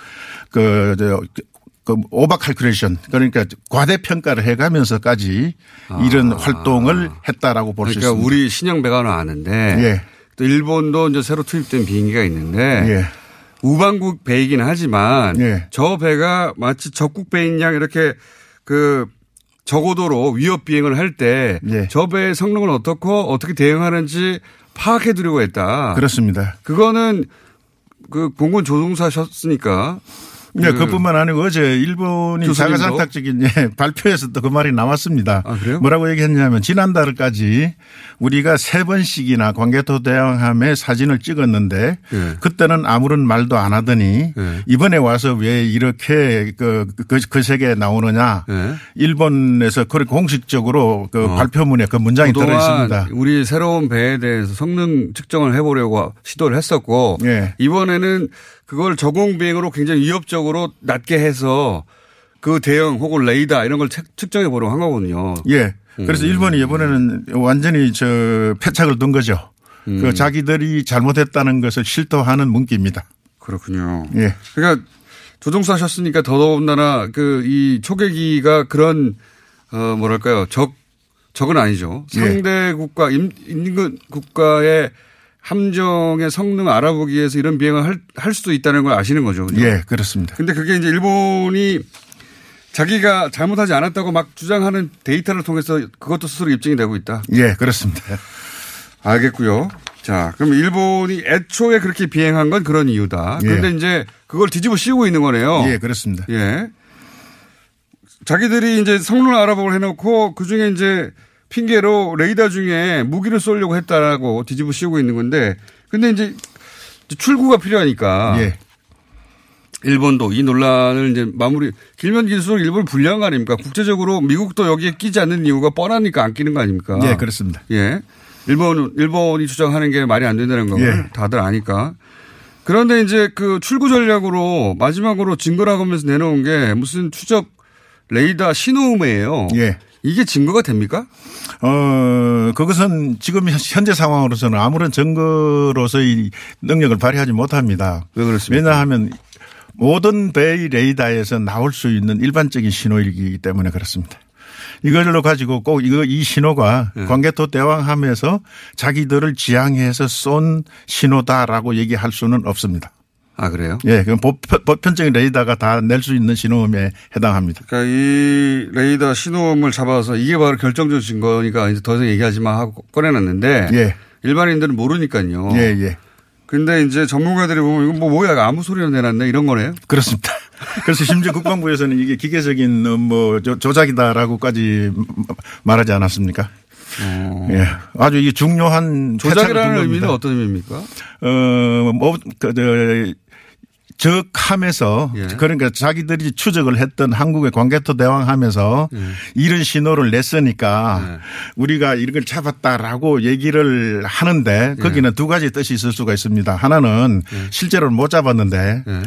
그, 저, 그 오버 칼큘레이션 그러니까 과대 평가를 해 가면서까지 이런 활동을 했다라고 볼수 아. 그러니까 있습니다. 우리 신형 배관은 아는데 예. 또 일본도 이제 새로 투입된 비행기가 있는데 예. 우방국 배이긴 하지만 예. 저 배가 마치 적국 배인 양 이렇게 그 저고도로 위협 비행을 할 때저 예. 배의 성능을 어떻고 어떻게 대응하는지 파악해 두려고 했다. 그렇습니다. 그거는 그 공군 조종사셨으니까 네, 그뿐만 아니고 어제 일본이 교수님도? 자가상탁적인 예, 발표에서도 그 말이 나왔습니다. 아, 그래요? 뭐라고 얘기했냐면 지난달까지 우리가 세 번씩이나 광개토 대왕함의 사진을 찍었는데 예. 그때는 아무런 말도 안 하더니 예. 이번에 와서 왜 이렇게 그, 그, 그 세계에 나오느냐 예. 일본에서 그렇게 공식적으로 그 어. 발표문에 그 문장이 들어 있습니다. 우리 새로운 배에 대해서 성능 측정을 해보려고 시도를 했었고 예. 이번에는 그걸 저공 비행으로 굉장히 위협적으로 낮게 해서 그 대형 혹은 레이더 이런 걸 측- 측정해 보려고 한 거거든요. 예. 그래서 음. 일본이 이번에는 완전히 저 패착을 둔 거죠. 음. 그 자기들이 잘못했다는 것을 실토하는 문기입니다. 그렇군요. 예. 그러니까 조종사 하셨으니까 더더군다나 그 이 초계기가 그런 어 뭐랄까요 적 적은 아니죠. 예. 상대 국가 임- 인근 국가의 함정의 성능 알아보기 위해서 이런 비행을 할, 할 수도 있다는 걸 아시는 거죠. 그죠? 예, 그렇습니다. 근데 그게 이제 일본이 자기가 잘못하지 않았다고 막 주장하는 데이터를 통해서 그것도 스스로 입증이 되고 있다. 예, 그렇습니다. 알겠고요. 자, 그럼 일본이 애초에 그렇게 비행한 건 그런 이유다. 그런데 예. 이제 그걸 뒤집어 씌우고 있는 거네요. 예, 그렇습니다. 예. 자기들이 이제 성능을 알아보고 해놓고 그 중에 이제 핑계로 레이더 중에 무기를 쏘려고 했다라고 뒤집어 씌우고 있는 건데 근데 이제 출구가 필요하니까. 예. 일본도 이 논란을 이제 마무리 길면 길수록 일본을 불리한 거 아닙니까? 국제적으로 미국도 여기에 끼지 않는 이유가 뻔하니까 안 끼는 거 아닙니까? 예, 그렇습니다. 예. 일본, 일본이 주장하는 게 말이 안 된다는 거 예. 다들 아니까. 그런데 이제 그 출구 전략으로 마지막으로 증거라고 하면서 내놓은 게 무슨 추적 레이더 신호음이에요. 예. 이게 증거가 됩니까? 어, 그것은 지금 현재 상황으로서는 아무런 증거로서의 능력을 발휘하지 못합니다. 왜 그렇습니까? 왜냐하면 모든 베이 레이더에서 나올 수 있는 일반적인 신호이기 때문에 그렇습니다. 이걸로 가지고 꼭 이거 이 신호가 네. 광개토 대왕함에서 자기들을 지향해서 쏜 신호다라고 얘기할 수는 없습니다. 아, 그래요? 예, 보편- 보편적인 레이더가 다 낼 수 있는 신호음에 해당합니다. 그러니까 이 레이더 신호음을 잡아서 이게 바로 결정적 증거니까 이제 더 이상 얘기하지 마 하고 꺼내놨는데 예. 일반인들은 모르니까요. 예, 예. 근데 이제 전문가들이 보면 이거 뭐 뭐야 아무 소리나 내놨네 이런 거네요. 그렇습니다. 그래서 심지어 국방부에서는 이게 기계적인 어, 뭐 조- 조작이다라고까지 말하지 않았습니까? 예. 아주 이게 중요한 어. 조작이라는 의미는. 어떤 의미입니까? 어, 뭐, 그, 저, 적함에서 예. 그러니까 자기들이 추적을 했던 한국의 광개토 대왕함에서 예. 이런 신호를 냈으니까 우리가 이런 걸 잡았다라고 얘기를 예. 하는데 거기는 두 가지 뜻이 있을 수가 있습니다. 하나는 실제로는 못 잡았는데 예.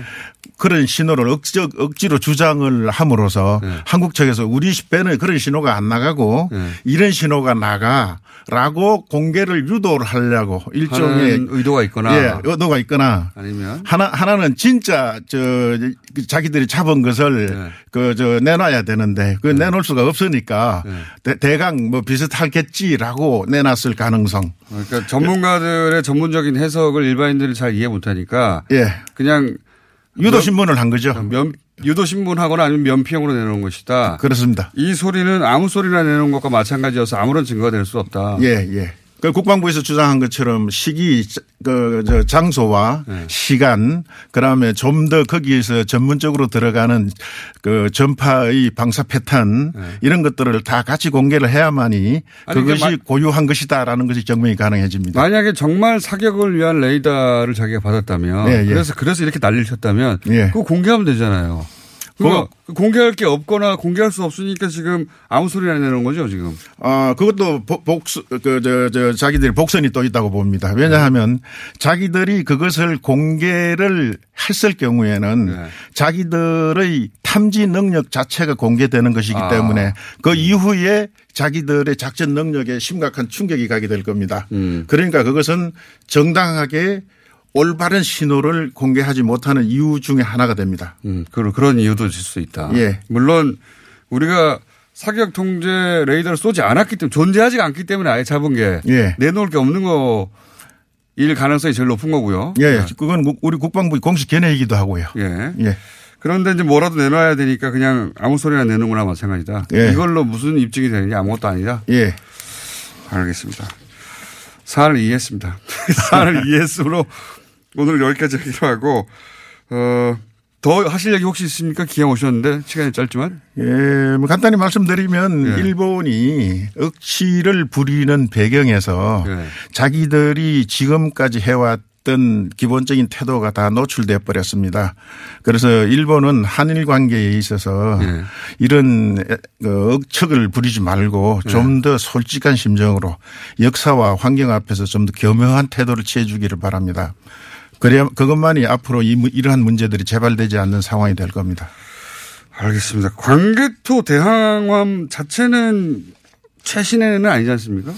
그런 신호를 억지, 억지로 주장을 함으로써 예. 한국 측에서 우리 배는 그런 신호가 안 나가고 이런 신호가 나가라고 공개를 유도를 하려고 일종의 의도가 있거나 예, 의도가 있거나 아니면 하나 하나는 진짜 저그 자기들이 잡은 것을 네. 그저 내놔야 되는데 그 내놓을 수가 없으니까 대, 강뭐 비슷하겠지라고 내놨을 가능성. 그러니까 전문가들의 전문적인 해석을 일반인들이 잘 이해 못하니까 예. 그냥 유도 신문을 한 거죠. 면, 유도 신문하거나 아니면 면피용으로 내놓은 것이다. 그렇습니다. 이 소리는 아무 소리나 내놓은 것과 마찬가지여서 아무런 증거가 될 수 없다. 예, 예. 그 국방부에서 주장한 것처럼 시기, 그, 저, 장소와 네. 시간, 그 다음에 좀 더 거기에서 전문적으로 들어가는 그 전파의 방사 패턴 이런 것들을 다 같이 공개를 해야만이 네. 아니, 그것이 고유한 것이다라는 것이 증명이 가능해집니다. 만약에 정말 사격을 위한 레이더를 자기가 받았다면 예, 예. 그래서 그래서 이렇게 난리를 쳤다면 예. 그거 공개하면 되잖아요. 그거 공개할 게 없거나 공개할 수 없으니까 지금 아무 소리나 내는 거죠 지금. 아, 그것도 복- 복수, 그, 저, 저, 자기들이 복선이 또 있다고 봅니다. 왜냐하면 자기들이 그것을 공개를 했을 경우에는 네. 자기들의 탐지 능력 자체가 공개되는 것이기 아. 때문에 그 이후에 자기들의 작전 능력에 심각한 충격이 가게 될 겁니다. 음. 그러니까 그것은 정당하게 올바른 신호를 공개하지 못하는 이유 중에 하나가 됩니다. 음, 그런 그런 이유도 있을 수 있다. 예. 물론 우리가 사격 통제 레이더를 쏘지 않았기 때문에 존재하지 않기 때문에 아예 잡은 게 예. 내놓을 게 없는 거 일 가능성이 제일 높은 거고요. 예, 그건 우리 국방부 공식 견해이기도 하고요. 예. 예. 그런데 이제 뭐라도 내놔야 되니까 그냥 아무 소리나 내는 거나 마찬가지다. 예. 이걸로 무슨 입증이 되는 게 아무것도 아니다. 예. 알겠습니다. 사안을 이해했습니다. 사안을 이해했으므로 오늘 여기까지 하기로 하고, 어, 더 하실 얘기 혹시 있습니까? 기왕 오셨는데 시간이 짧지만. 예, 뭐 간단히 말씀드리면 예. 일본이 억지를 부리는 배경에서 예. 자기들이 지금까지 해왔 던 기본적인 태도가 다 노출돼 버렸습니다. 그래서 일본은 한일 관계에 있어서 예. 이런 그 억척을 부리지 말고 예. 좀더 솔직한 심정으로 역사와 환경 앞에서 좀 더 겸허한 태도를 취해주기를 바랍니다. 그래야 그것만이 앞으로 이, 무- 이러한 문제들이 재발되지 않는 상황이 될 겁니다. 알겠습니다. 광개토 대항함 자체는 최신에는 아니지 않습니까?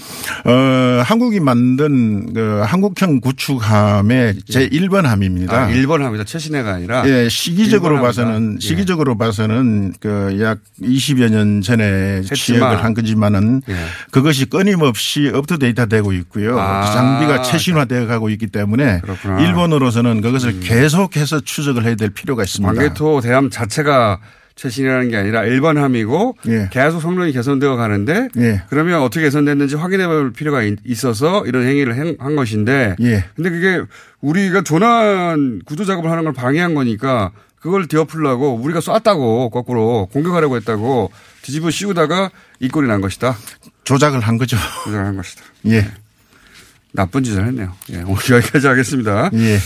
어, 한국이 만든 그 한국형 구축함의 제 1번 함입니다. 아, 1번 함이다. 최신해가 아니라. 예, 시기적으로. 봐서는 예. 시기적으로 봐서는 그 약 20여 년 전에 했지만. 취역을 한 거지만은 예. 그것이 끊임없이 업투데이터 되고 있고요. 아. 장비가 최신화되어 가고 있기 때문에 그렇구나. 음. 일본으로서는 그것을 계속해서 추적을 해야 될 필요가 있습니다. 광개토 대함 자체가 최신이라는 게 아니라 일반함이고 예. 계속 성능이 개선되어 가는데 예. 그러면 어떻게 개선됐는지 확인해 볼 필요가 있- 있어서 이런 행위를 행- 한 것인데 예. 근데 그게 우리가 조난 구조 작업을 하는 걸 방해한 거니까 그걸 뒤엎으려고 우리가 쐈다고 거꾸로 공격하려고 했다고 뒤집어 씌우다가 이 꼴이 난 것이다. 조작을 한 거죠. 조작을 한 것이다. 예. 나쁜 짓을 했네요. 예, 오늘 여기까지 하겠습니다. 예.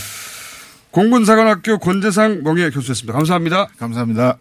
공군사관학교 권재상 명예 교수였습니다. 감사합니다. 감사합니다.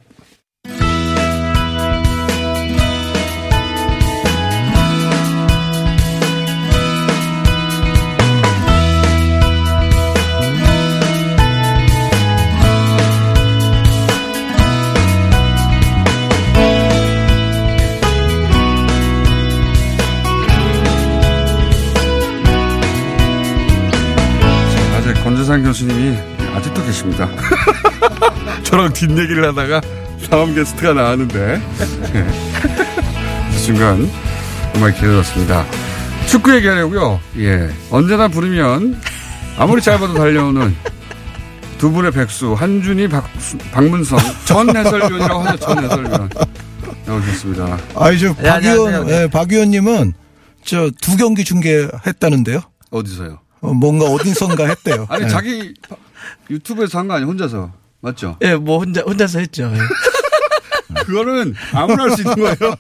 권재상 교수님이 아직도 계십니다. 저랑 뒷얘기를 하다가 다음 게스트가 나왔는데 예. 순간 정말 길어졌습니다. 축구 얘기하려고요. 예. 언제나 부르면 아무리 짧아도 달려오는 두 분의 백수 한준희 박수, 박문성 전 해설위원이라고 하죠. 전 해설위원 나오셨습니다. 아니 저 네, 박. 의원, 예, 박 의원님은 저 두 경기 중계했다는데요. 어디서요? 어, 뭔가 어딘선가 했대요. 아니 예. 자기 유튜브에서 한 거 아니에요? 혼자서 맞죠? 예, 뭐 혼자 혼자서 했죠. 예. 그거는 아무나 할 수 있는 거예요.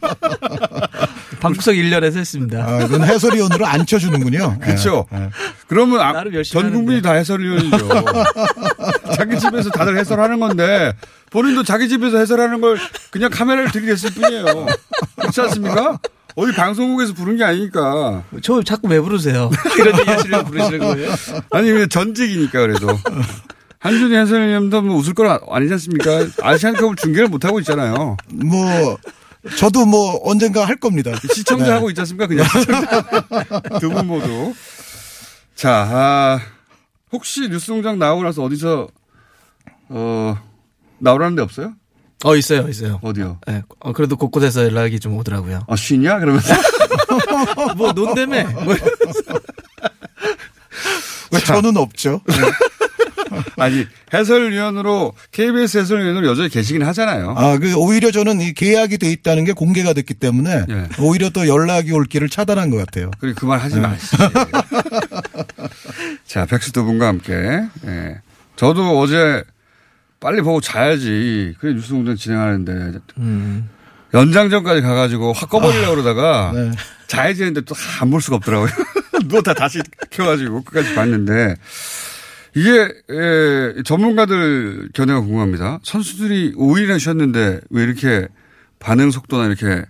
방구석 1년에서 했습니다. 아, 그건 해설위원으로 앉혀주는군요. 그렇죠. 예, 예. 그러면 아- 전 국민이 다 해설위원이죠. 자기 집에서 다들 해설하는 건데 본인도 자기 집에서 해설하는 걸 그냥 카메라를 들이댔을 뿐이에요. 그렇지 않습니까? 어디 방송국에서 부른 게 아니니까. 저 자꾸 왜 부르세요? 이런 얘기 하시려고 부르시는 거예요? 아니 왜 전직이니까 그래도. 한준희 해설위원도 뭐 웃을 건 아니지 않습니까? 아시안컵을 중계를 못 하고 있잖아요. 뭐 저도 뭐 언젠가 할 겁니다. 시청자 네. 하고 있지 않습니까? 그냥 두 분 모두. 자, 아, 혹시 뉴스 공장 나오고 나서 어디서 어 나오라는 데 없어요? 어 있어요, 있어요. 어디요? 예, 어, 그래도 곳곳에서 연락이 좀 오더라고요. 아 쉬냐? 그러면서 뭐 논대매. 뭐 왜 저는 없죠. 아니 해설위원으로 KBS 해설위원으로 여전히 계시긴 하잖아요. 아, 그 오히려 저는 이 계약이 돼 있다는 게 공개가 됐기 때문에 예. 오히려 또 연락이 올 길을 차단한 것 같아요. 그리고 그 말 하지 마시지. 자, 백수 두 분과 함께. 예. 저도 어제 빨리 보고 자야지. 그래 뉴스공장 진행하는데 음. 연장전까지 가가지고 확 꺼버리려고 그러다가 네. 자야지 했는데 또 안 볼 수가 없더라고요. 누웠다 다시 켜가지고 끝까지 봤는데 이게 에, 전문가들 견해가 궁금합니다. 선수들이 5일이나 쉬었는데 왜 이렇게 반응 속도나 이렇게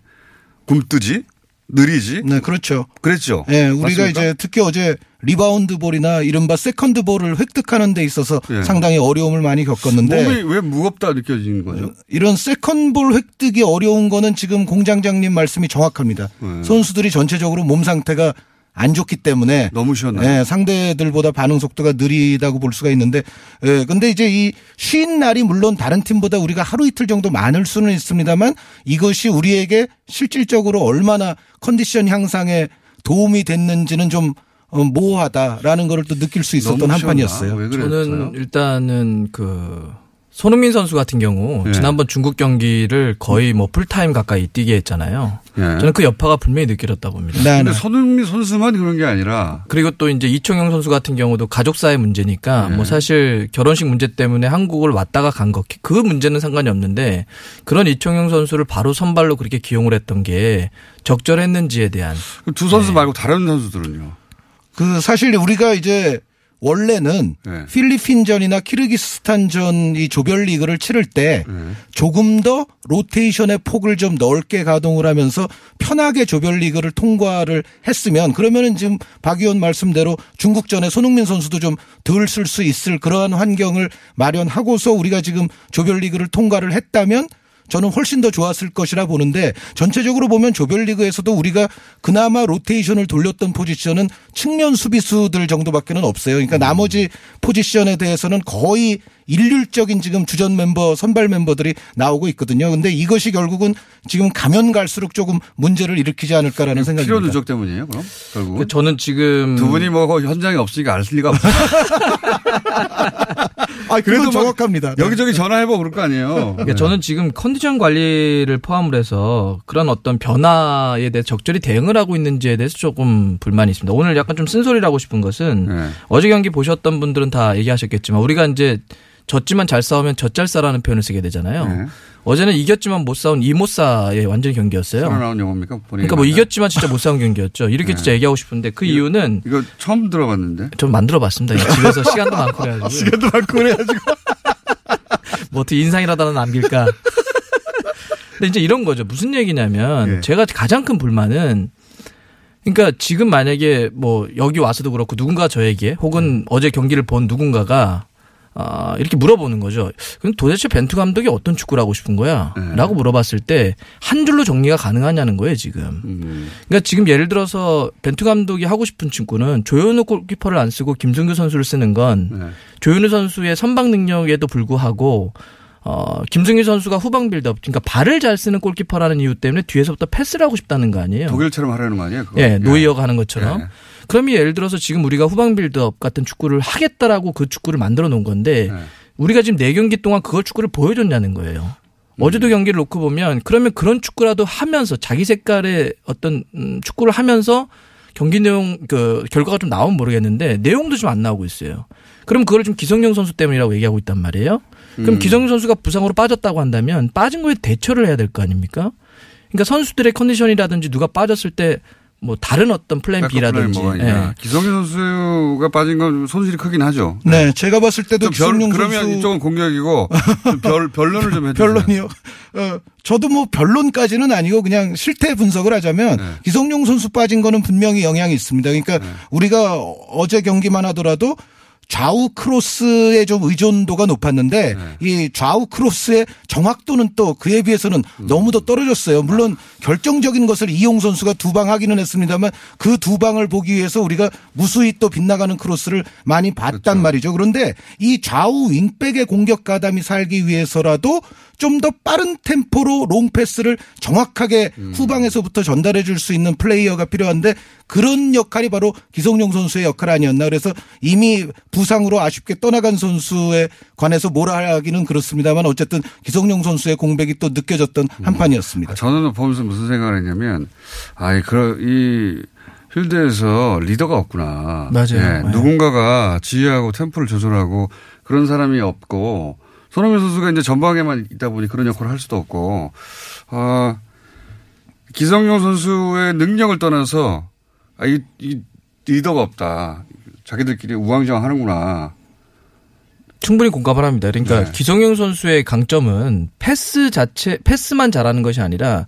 굼뜨지? 느리지? 네, 그렇죠. 그랬죠. 예, 우리가 맞습니까? 이제 특히 어제 리바운드 볼이나 이른바 second ball을 획득하는 데 있어서 예. 상당히 어려움을 많이 겪었는데 몸이 왜 무겁다 느껴지는 거죠? 이런 second ball 획득이 어려운 거는 지금 공장장님 말씀이 정확합니다. 네. 선수들이 전체적으로 몸 상태가 안 좋기 때문에 너무 쉬었나요? 예, 상대들보다 반응 속도가 느리다고 볼 수가 있는데 예, 근데 이제 이 쉰 날이 물론 다른 팀보다 우리가 하루 이틀 정도 많을 수는 있습니다만 이것이 우리에게 실질적으로 얼마나 컨디션 향상에 도움이 됐는지는 좀 어, 모호하다라는 거를 또 느낄 수 있었던? 왜 그랬어요? 저는 일단은 그 손흥민 선수 같은 경우 예. 지난번 중국 경기를 거의 뭐 풀타임 가까이 뛰게 했잖아요. 예. 저는 그 여파가 분명히 느껴졌다 봅니다. 네, 근데 손흥민 선수만 그런 게 아니라 그리고 또 이제 이청용 선수 같은 경우도 가족사의 문제니까 네. 뭐 사실 결혼식 문제 때문에 한국을 왔다가 간거그 문제는 상관이 없는데 그런 이청용 선수를 바로 선발로 그렇게 기용을 했던 게 적절했는지에 대한 두 선수 네. 말고 다른 선수들은요. 그 사실 우리가 이제 원래는 네. 필리핀전이나 키르기스탄전 이 조별리그를 치를 때 네. 조금 더 로테이션의 폭을 좀 넓게 가동을 하면서 편하게 조별리그를 통과를 했으면 그러면은 지금 박 의원 말씀대로 중국전에 손흥민 선수도 좀 덜 쓸 수 있을 그러한 환경을 마련하고서 우리가 지금 조별리그를 통과를 했다면 저는 훨씬 더 좋았을 것이라 보는데 전체적으로 보면 조별리그에서도 우리가 그나마 로테이션을 돌렸던 포지션은 측면 수비수들 정도밖에는 없어요. 그러니까 나머지 포지션에 대해서는 거의 일률적인 지금 주전 멤버 선발 멤버들이 나오고 있거든요. 근데 이것이 결국은 지금 가면 갈수록 조금 문제를 일으키지 않을까라는 생각이 필요 듭니다. 누적 때문이에요, 그럼? 결국. 저는 지금 두 분이 뭐 현장에 없으니까 알 리가 없어요. 아, 그건 정확합니다. 네. 여기저기 전화해보고 그럴 거 아니에요. 그러니까 저는 지금 컨디션 관리를 포함을 해서 그런 어떤 변화에 대해 적절히 대응을 하고 있는지에 대해서 조금 불만이 있습니다. 오늘 약간 좀 쓴소리를 하고 싶은 것은 네. 어제 경기 보셨던 분들은 다 얘기하셨겠지만 우리가 이제 졌지만 잘 싸우면 젖잘싸라는 표현을 쓰게 되잖아요. 네. 어제는 이겼지만 못 싸운 이모싸의 완전 경기였어요. 나온 영어입니까? 본인이 그러니까 뭐? 이겼지만 진짜 못 싸운 경기였죠. 이렇게 네. 진짜 얘기하고 싶은데 그 이유는 이거 처음 들어봤는데. 좀 만들어봤습니다. 집에서 시간도 많고 그래가지고. 시간도 많고 그래가지고. 뭐 어떻게 인상이라도 하나 남길까. 근데 이제 이런 거죠. 무슨 얘기냐면 예. 제가 가장 큰 불만은 그러니까 지금 만약에 뭐 여기 와서도 그렇고 누군가 저에게 혹은 어제 경기를 본 누군가가 아, 이렇게 물어보는 거죠. 그럼 도대체 벤투 감독이 어떤 축구를 하고 싶은 거야? 네. 라고 물어봤을 때 한 줄로 정리가 가능하냐는 거예요, 지금. 음. 그러니까 지금 예를 들어서 벤투 감독이 하고 싶은 축구는 조현우 골키퍼를 안 쓰고 김성규 선수를 쓰는 건 네. 조현우 선수의 선방 능력에도 불구하고 어, 김승규 선수가 후방 빌드업, 그러니까 발을 잘 쓰는 골키퍼라는 이유 때문에 뒤에서부터 패스를 하고 싶다는 거 아니에요? 독일처럼 하려는 거 아니에요? 그거? 예, 노이어가 하는 것처럼. 예. 그러면 예를 들어서 지금 우리가 후방 빌드업 같은 축구를 하겠다라고 그 축구를 만들어 놓은 건데 네. 우리가 지금 네 경기 동안 그걸 축구를 보여줬냐는 거예요. 음. 어제도 경기를 놓고 보면 그러면 그런 축구라도 하면서 자기 색깔의 어떤 음, 축구를 하면서 경기 내용 그 결과가 좀 나오면 모르겠는데 내용도 좀 안 나오고 있어요. 그럼 그걸 좀 기성용 선수 때문이라고 얘기하고 있단 말이에요. 그럼 음. 기성용 선수가 부상으로 빠졌다고 한다면 빠진 거에 대처를 해야 될 거 아닙니까? 그러니까 선수들의 컨디션이라든지 누가 빠졌을 때 뭐 다른 어떤 플랜 백업 플랜이 B라든지 예. 기성용 선수가 빠진 건 손실이 크긴 하죠. 네, 제가 봤을 때도 좀 별, 기성용 그러면 선수 이쪽은 공격이고 좀 별, 변론을 좀 해주세요. 변론이요. 어, 저도 뭐 변론까지는 아니고 그냥 실태 분석을 하자면 네. 기성용 선수 빠진 거는 분명히 영향이 있습니다. 그러니까 우리가 어제 경기만 하더라도 좌우 크로스의 좀 의존도가 높았는데 네. 이 좌우 크로스의 정확도는 또 그에 비해서는 음. 너무 더 떨어졌어요. 물론 결정적인 것을 이용 선수가 두 방 하기는 했습니다만 그 두 방을 보기 위해서 우리가 무수히 또 빗나가는 크로스를 많이 봤단 그렇죠. 말이죠. 그런데 이 좌우 윙백의 공격 가담이 살기 위해서라도 좀 더 빠른 템포로 롱 패스를 정확하게 음. 후방에서부터 전달해 줄 수 있는 플레이어가 필요한데 그런 역할이 바로 기성용 선수의 역할 아니었나 그래서 이미 부상으로 아쉽게 떠나간 선수에 관해서 뭐라 하기는 그렇습니다만 어쨌든 기성용 선수의 공백이 또 느껴졌던 한 판이었습니다. 저는 보면서 무슨 생각을 했냐면, 아, 그, 이, 필드에서 리더가 없구나. 맞아요. 예, 네. 누군가가 지휘하고 템포를 조절하고 그런 사람이 없고, 손흥민 선수가 이제 전방에만 있다 보니 그런 역할을 할 수도 없고, 아, 기성용 선수의 능력을 떠나서, 아, 이, 이 리더가 없다. 자기들끼리 우왕좌왕 하는구나. 충분히 공감을 합니다. 그러니까 네. 기성용 선수의 강점은 패스 자체 패스만 잘하는 것이 아니라 어,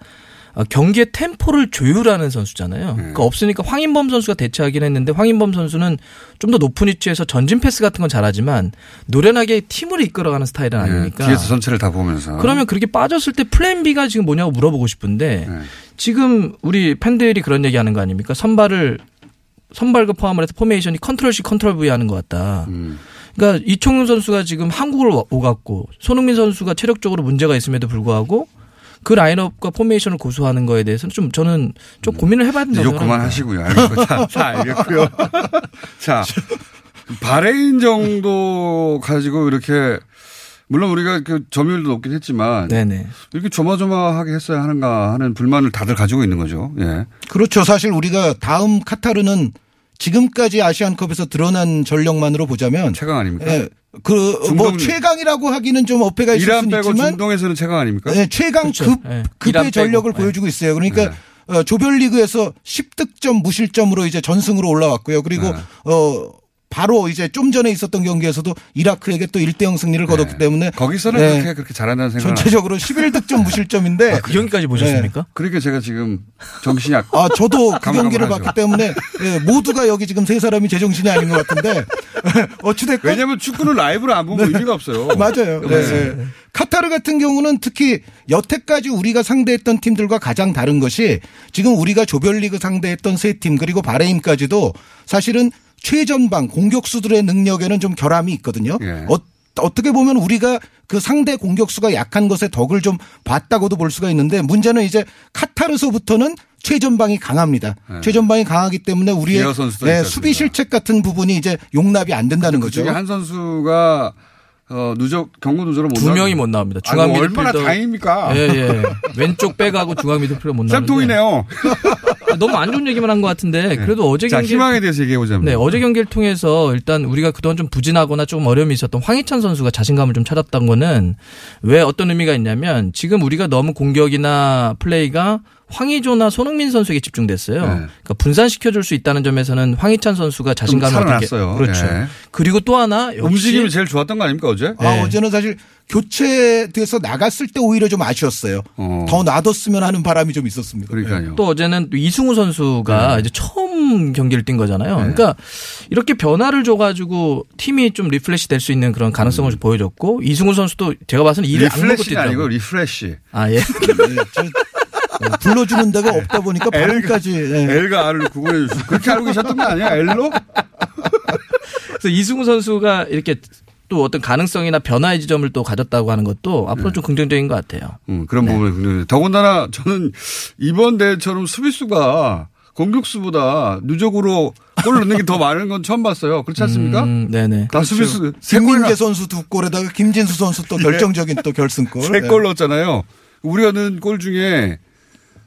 경기의 템포를 조율하는 선수잖아요. 그러니까 없으니까 황인범 선수가 대체하긴 했는데 황인범 선수는 좀 더 높은 위치에서 전진 패스 같은 건 잘하지만 노련하게 팀을 이끌어가는 스타일은 아니니까. 예, 뒤에서 전체를 다 보면서. 그러면 그렇게 빠졌을 때 플랜 B가 지금 뭐냐고 물어보고 싶은데 네. 지금 우리 팬들이 그런 얘기 하는 거 아닙니까? 선발을 선발과 포함을 해서 포메이션이 컨트롤 C 컨트롤 V 하는 것 같다. 음. 그러니까 이청용 선수가 지금 한국을 와- 오갔고 손흥민 선수가 체력적으로 문제가 있음에도 불구하고 그 라인업과 포메이션을 고수하는 거에 대해서는 좀 저는 좀 고민을 해봐야 된다고 욕 생각합니다. 그만하시고요. 알겠고. 다, 다 알겠고요. 자, 바레인 정도 가지고 이렇게 물론 우리가 그 점유율도 높긴 했지만 네네. 이렇게 조마조마하게 했어야 하는가 하는 불만을 다들 가지고 있는 거죠. 예. 그렇죠. 사실 우리가 다음 카타르는 지금까지 아시안컵에서 드러난 전력만으로 보자면 최강 아닙니까? 예, 그뭐 중동- 최강이라고 하기는 좀 어폐가 있을 이란 빼고 있지만 중동에서는 최강 아닙니까? 네, 최강 그렇죠. 급 예. 급의. 전력을 예. 보여주고 있어요. 그러니까 네. 어, 조별리그에서 10득점 무실점으로 이제 전승으로 올라왔고요. 그리고 네. 어 바로 이제 좀 전에 있었던 경기에서도 이라크에게 또 1대0 승리를 거뒀기 때문에 네. 거기서는 네. 그렇게 그렇게 잘한다는 생각. 전체적으로 11득점 무실점인데 아, 그 경기까지 보셨습니까? 그러니까 제가 지금 정신이 약. 아, 저도 그 경기를 봤기 때문에 예, 모두가 여기 지금 세 사람이 제정신이 아닌 것 같은데 어찌됐건 왜냐하면 축구는 라이브로 안 보면 의미가 없어요. 맞아요. 네. 네. 카타르 같은 경우는 특히 여태까지 우리가 상대했던 팀들과 가장 다른 것이 지금 우리가 조별리그 상대했던 세 팀 그리고 바레임까지도 사실은 최전방 공격수들의 능력에는 좀 결함이 있거든요. 예. 어, 어떻게 보면 우리가 그 상대 공격수가 약한 것에 덕을 좀 봤다고도 볼 수가 있는데 문제는 이제 카타르서부터는 최전방이 강합니다. 네. 최전방이 강하기 때문에 우리의 네, 수비? 실책 같은 부분이 이제 용납이 안 된다는 그 거죠. 중에 한 선수가 어, 누적 경고 누적으로 못 두. 명이 못 나옵니다. 중앙 얼마나 미드필더 다행입니까? 예, 예. 왼쪽 백하고 중앙 미드필더 못 나오는데. 쌈통이네요. 너무 안 좋은 얘기만 한 것 같은데 그래도 어제 자, 경기 희망에 대해서 얘기해 보자면. 네, 어제 경기를 통해서 일단 우리가 그동안 좀 부진하거나 조금 어려움이 있었던 황희찬 선수가 자신감을 좀 찾았던 거는 왜 어떤 의미가 있냐면 지금 우리가 너무 공격이나 플레이가 황희조나 손흥민 선수에게 집중됐어요. 네. 그러니까 분산시켜줄 수 있다는 점에서는 황희찬 선수가 자신감을 게 살아났어요. 그렇죠. 예. 그리고 또 하나 역시 움직임이 제일 좋았던 거 아닙니까 어제? 아, 어제는 사실 교체돼서 나갔을 때 오히려 좀 아쉬웠어요. 더 놔뒀으면 하는 바람이 좀 있었습니다. 그러니까요. 또 어제는 또 이승우 선수가 이제 처음 경기를 뛴 거잖아요. 그러니까 이렇게 변화를 줘가지고 팀이 좀 refresh 될 수 있는 그런 가능성을 좀 보여줬고 이승우 선수도 제가 봐서는 일을 안 먹고 refresh가 뛰더라고요. 아니고 refresh. 아 예. 불러주는 데가 없다 보니까 발음까지. 예. L과 R을 구분해 주시고 그렇게 알고 계셨던 거 아니야? L로? 그래서 이승우 선수가 이렇게 또 어떤 가능성이나 변화의 지점을 또 가졌다고 하는 것도 앞으로 좀 긍정적인 것 같아요. 음, 그런 부분이 굉장히. 더군다나 저는 이번 대회처럼 수비수가 공격수보다 누적으로 골 넣는 게 더 많은 건 처음 봤어요. 그렇지 않습니까? 음, 네네. 다 수비수 세 골이나 김민재 선수 두 골에다가 김진수 선수 또 결정적인 또 결승골. 세골 넣었잖아요. 우리가 넣은 골 중에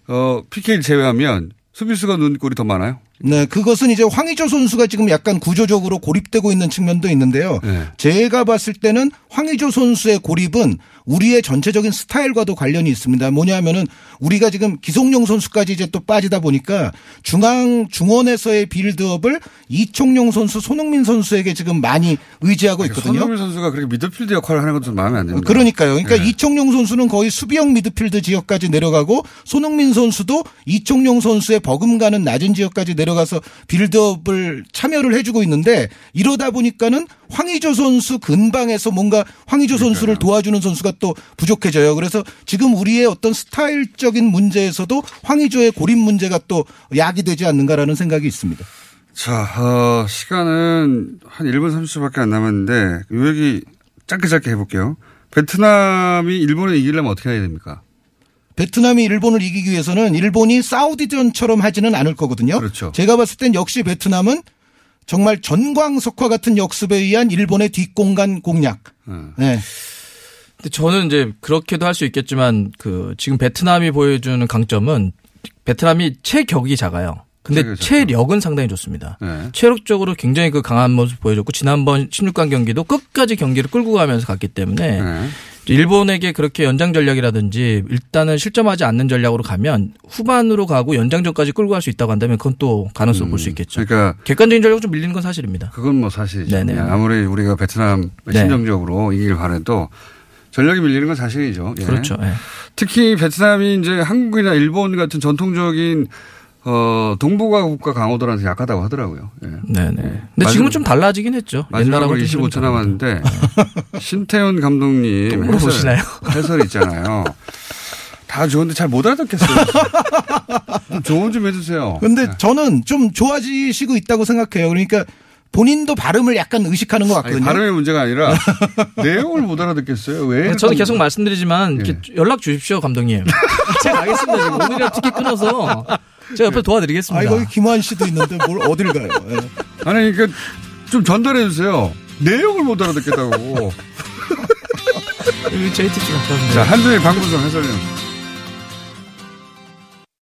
어, PK를 제외하면 수비수가 넣은 골이 더 많아요. 네, 그것은 이제 황의조 선수가 지금 약간 구조적으로 고립되고 있는 측면도 있는데요. 네. 제가 봤을 때는 황의조 선수의 고립은 우리의 전체적인 스타일과도 관련이 있습니다. 뭐냐면은 우리가 지금 기성용 선수까지 이제 또 빠지다 보니까 중앙 중원에서의 빌드업을 이총용 선수, 손흥민 선수에게 지금 많이 의지하고 있거든요. 손흥민 선수가 그렇게 미드필드 역할을 하는 것도 마음에 안 듭니다. 그러니까요. 그러니까 네. 이청용 선수는 거의 수비형 미드필드 지역까지 내려가고 손흥민 선수도 이청용 선수의 버금가는 낮은 지역까지 내려 가서 빌드업을 참여를 해주고 있는데 이러다 보니까는 황의조 선수 근방에서 뭔가 황의조 선수를 도와주는 선수가 또 부족해져요. 그래서 지금 우리의 어떤 스타일적인 문제에서도 황의조의 고립 문제가 또 야기되지 않는가라는 생각이 있습니다. 자, 어, 시간은 한 1분 30초밖에 안 남았는데 요 얘기 짧게 짧게 해볼게요. 베트남이 일본을 이기려면 어떻게 해야 됩니까? 베트남이 일본을 이기기 위해서는 일본이 사우디전처럼 하지는 않을 거거든요. 그렇죠. 제가 봤을 땐 역시 베트남은 정말 전광석화 같은 역습에 의한 일본의 뒷공간 공략. 네. 근데 저는 이제 그렇게도 할 수 있겠지만 그 지금 베트남이 보여주는 강점은 베트남이 체격이 작아요. 근데 체력은 상당히 좋습니다. 네. 체력적으로 굉장히 그 강한 모습 보여줬고 지난번 16강 경기도 끝까지 경기를 끌고 가면서 갔기 때문에 네. 일본에게 그렇게 연장 전략이라든지 일단은 실점하지 않는 전략으로 가면 후반으로 가고 연장전까지 끌고 갈 수 있다고 한다면 그건 또 가능성을 볼수 있겠죠. 그러니까 객관적인 전략으로 좀 밀리는 건 사실입니다. 그건 뭐 사실이죠. 네네. 예, 아무리 우리가 베트남 네. 심정적으로 이기길 바래도 전력이 밀리는 건 사실이죠. 예. 그렇죠. 예. 특히 베트남이 이제 한국이나 일본 같은 전통적인 어, 동북아 국가 강호들한테 약하다고 하더라고요. 예. 네네. 근데 지금은 좀 달라지긴 했죠. 마지막으로 옛날하고 25초 남았는데 신태훈 감독님? 해설, 해설 있잖아요. 다 좋은데 잘 못 알아듣겠어요. 좀 조언 좀 해주세요. 근데 저는 좀 좋아지시고 있다고 생각해요. 그러니까 본인도 발음을 약간 의식하는 것 아니, 같거든요. 발음의 문제가 아니라 내용을 못 알아듣겠어요. 왜? 네, 저는 계속 말씀드리지만 이렇게 예. 연락 주십시오 감독님. 제가 가겠습니다 지금 오늘이라 티켓 끊어서 제가 옆에 도와드리겠습니다. 아, 이거 김환 씨도 있는데 뭘 어딜 가요. 예. 아니, 그러니까 좀 전달해 주세요. 내용을 못 알아듣겠다고. JTC 같이 자, 한준희 방구석 해설위원.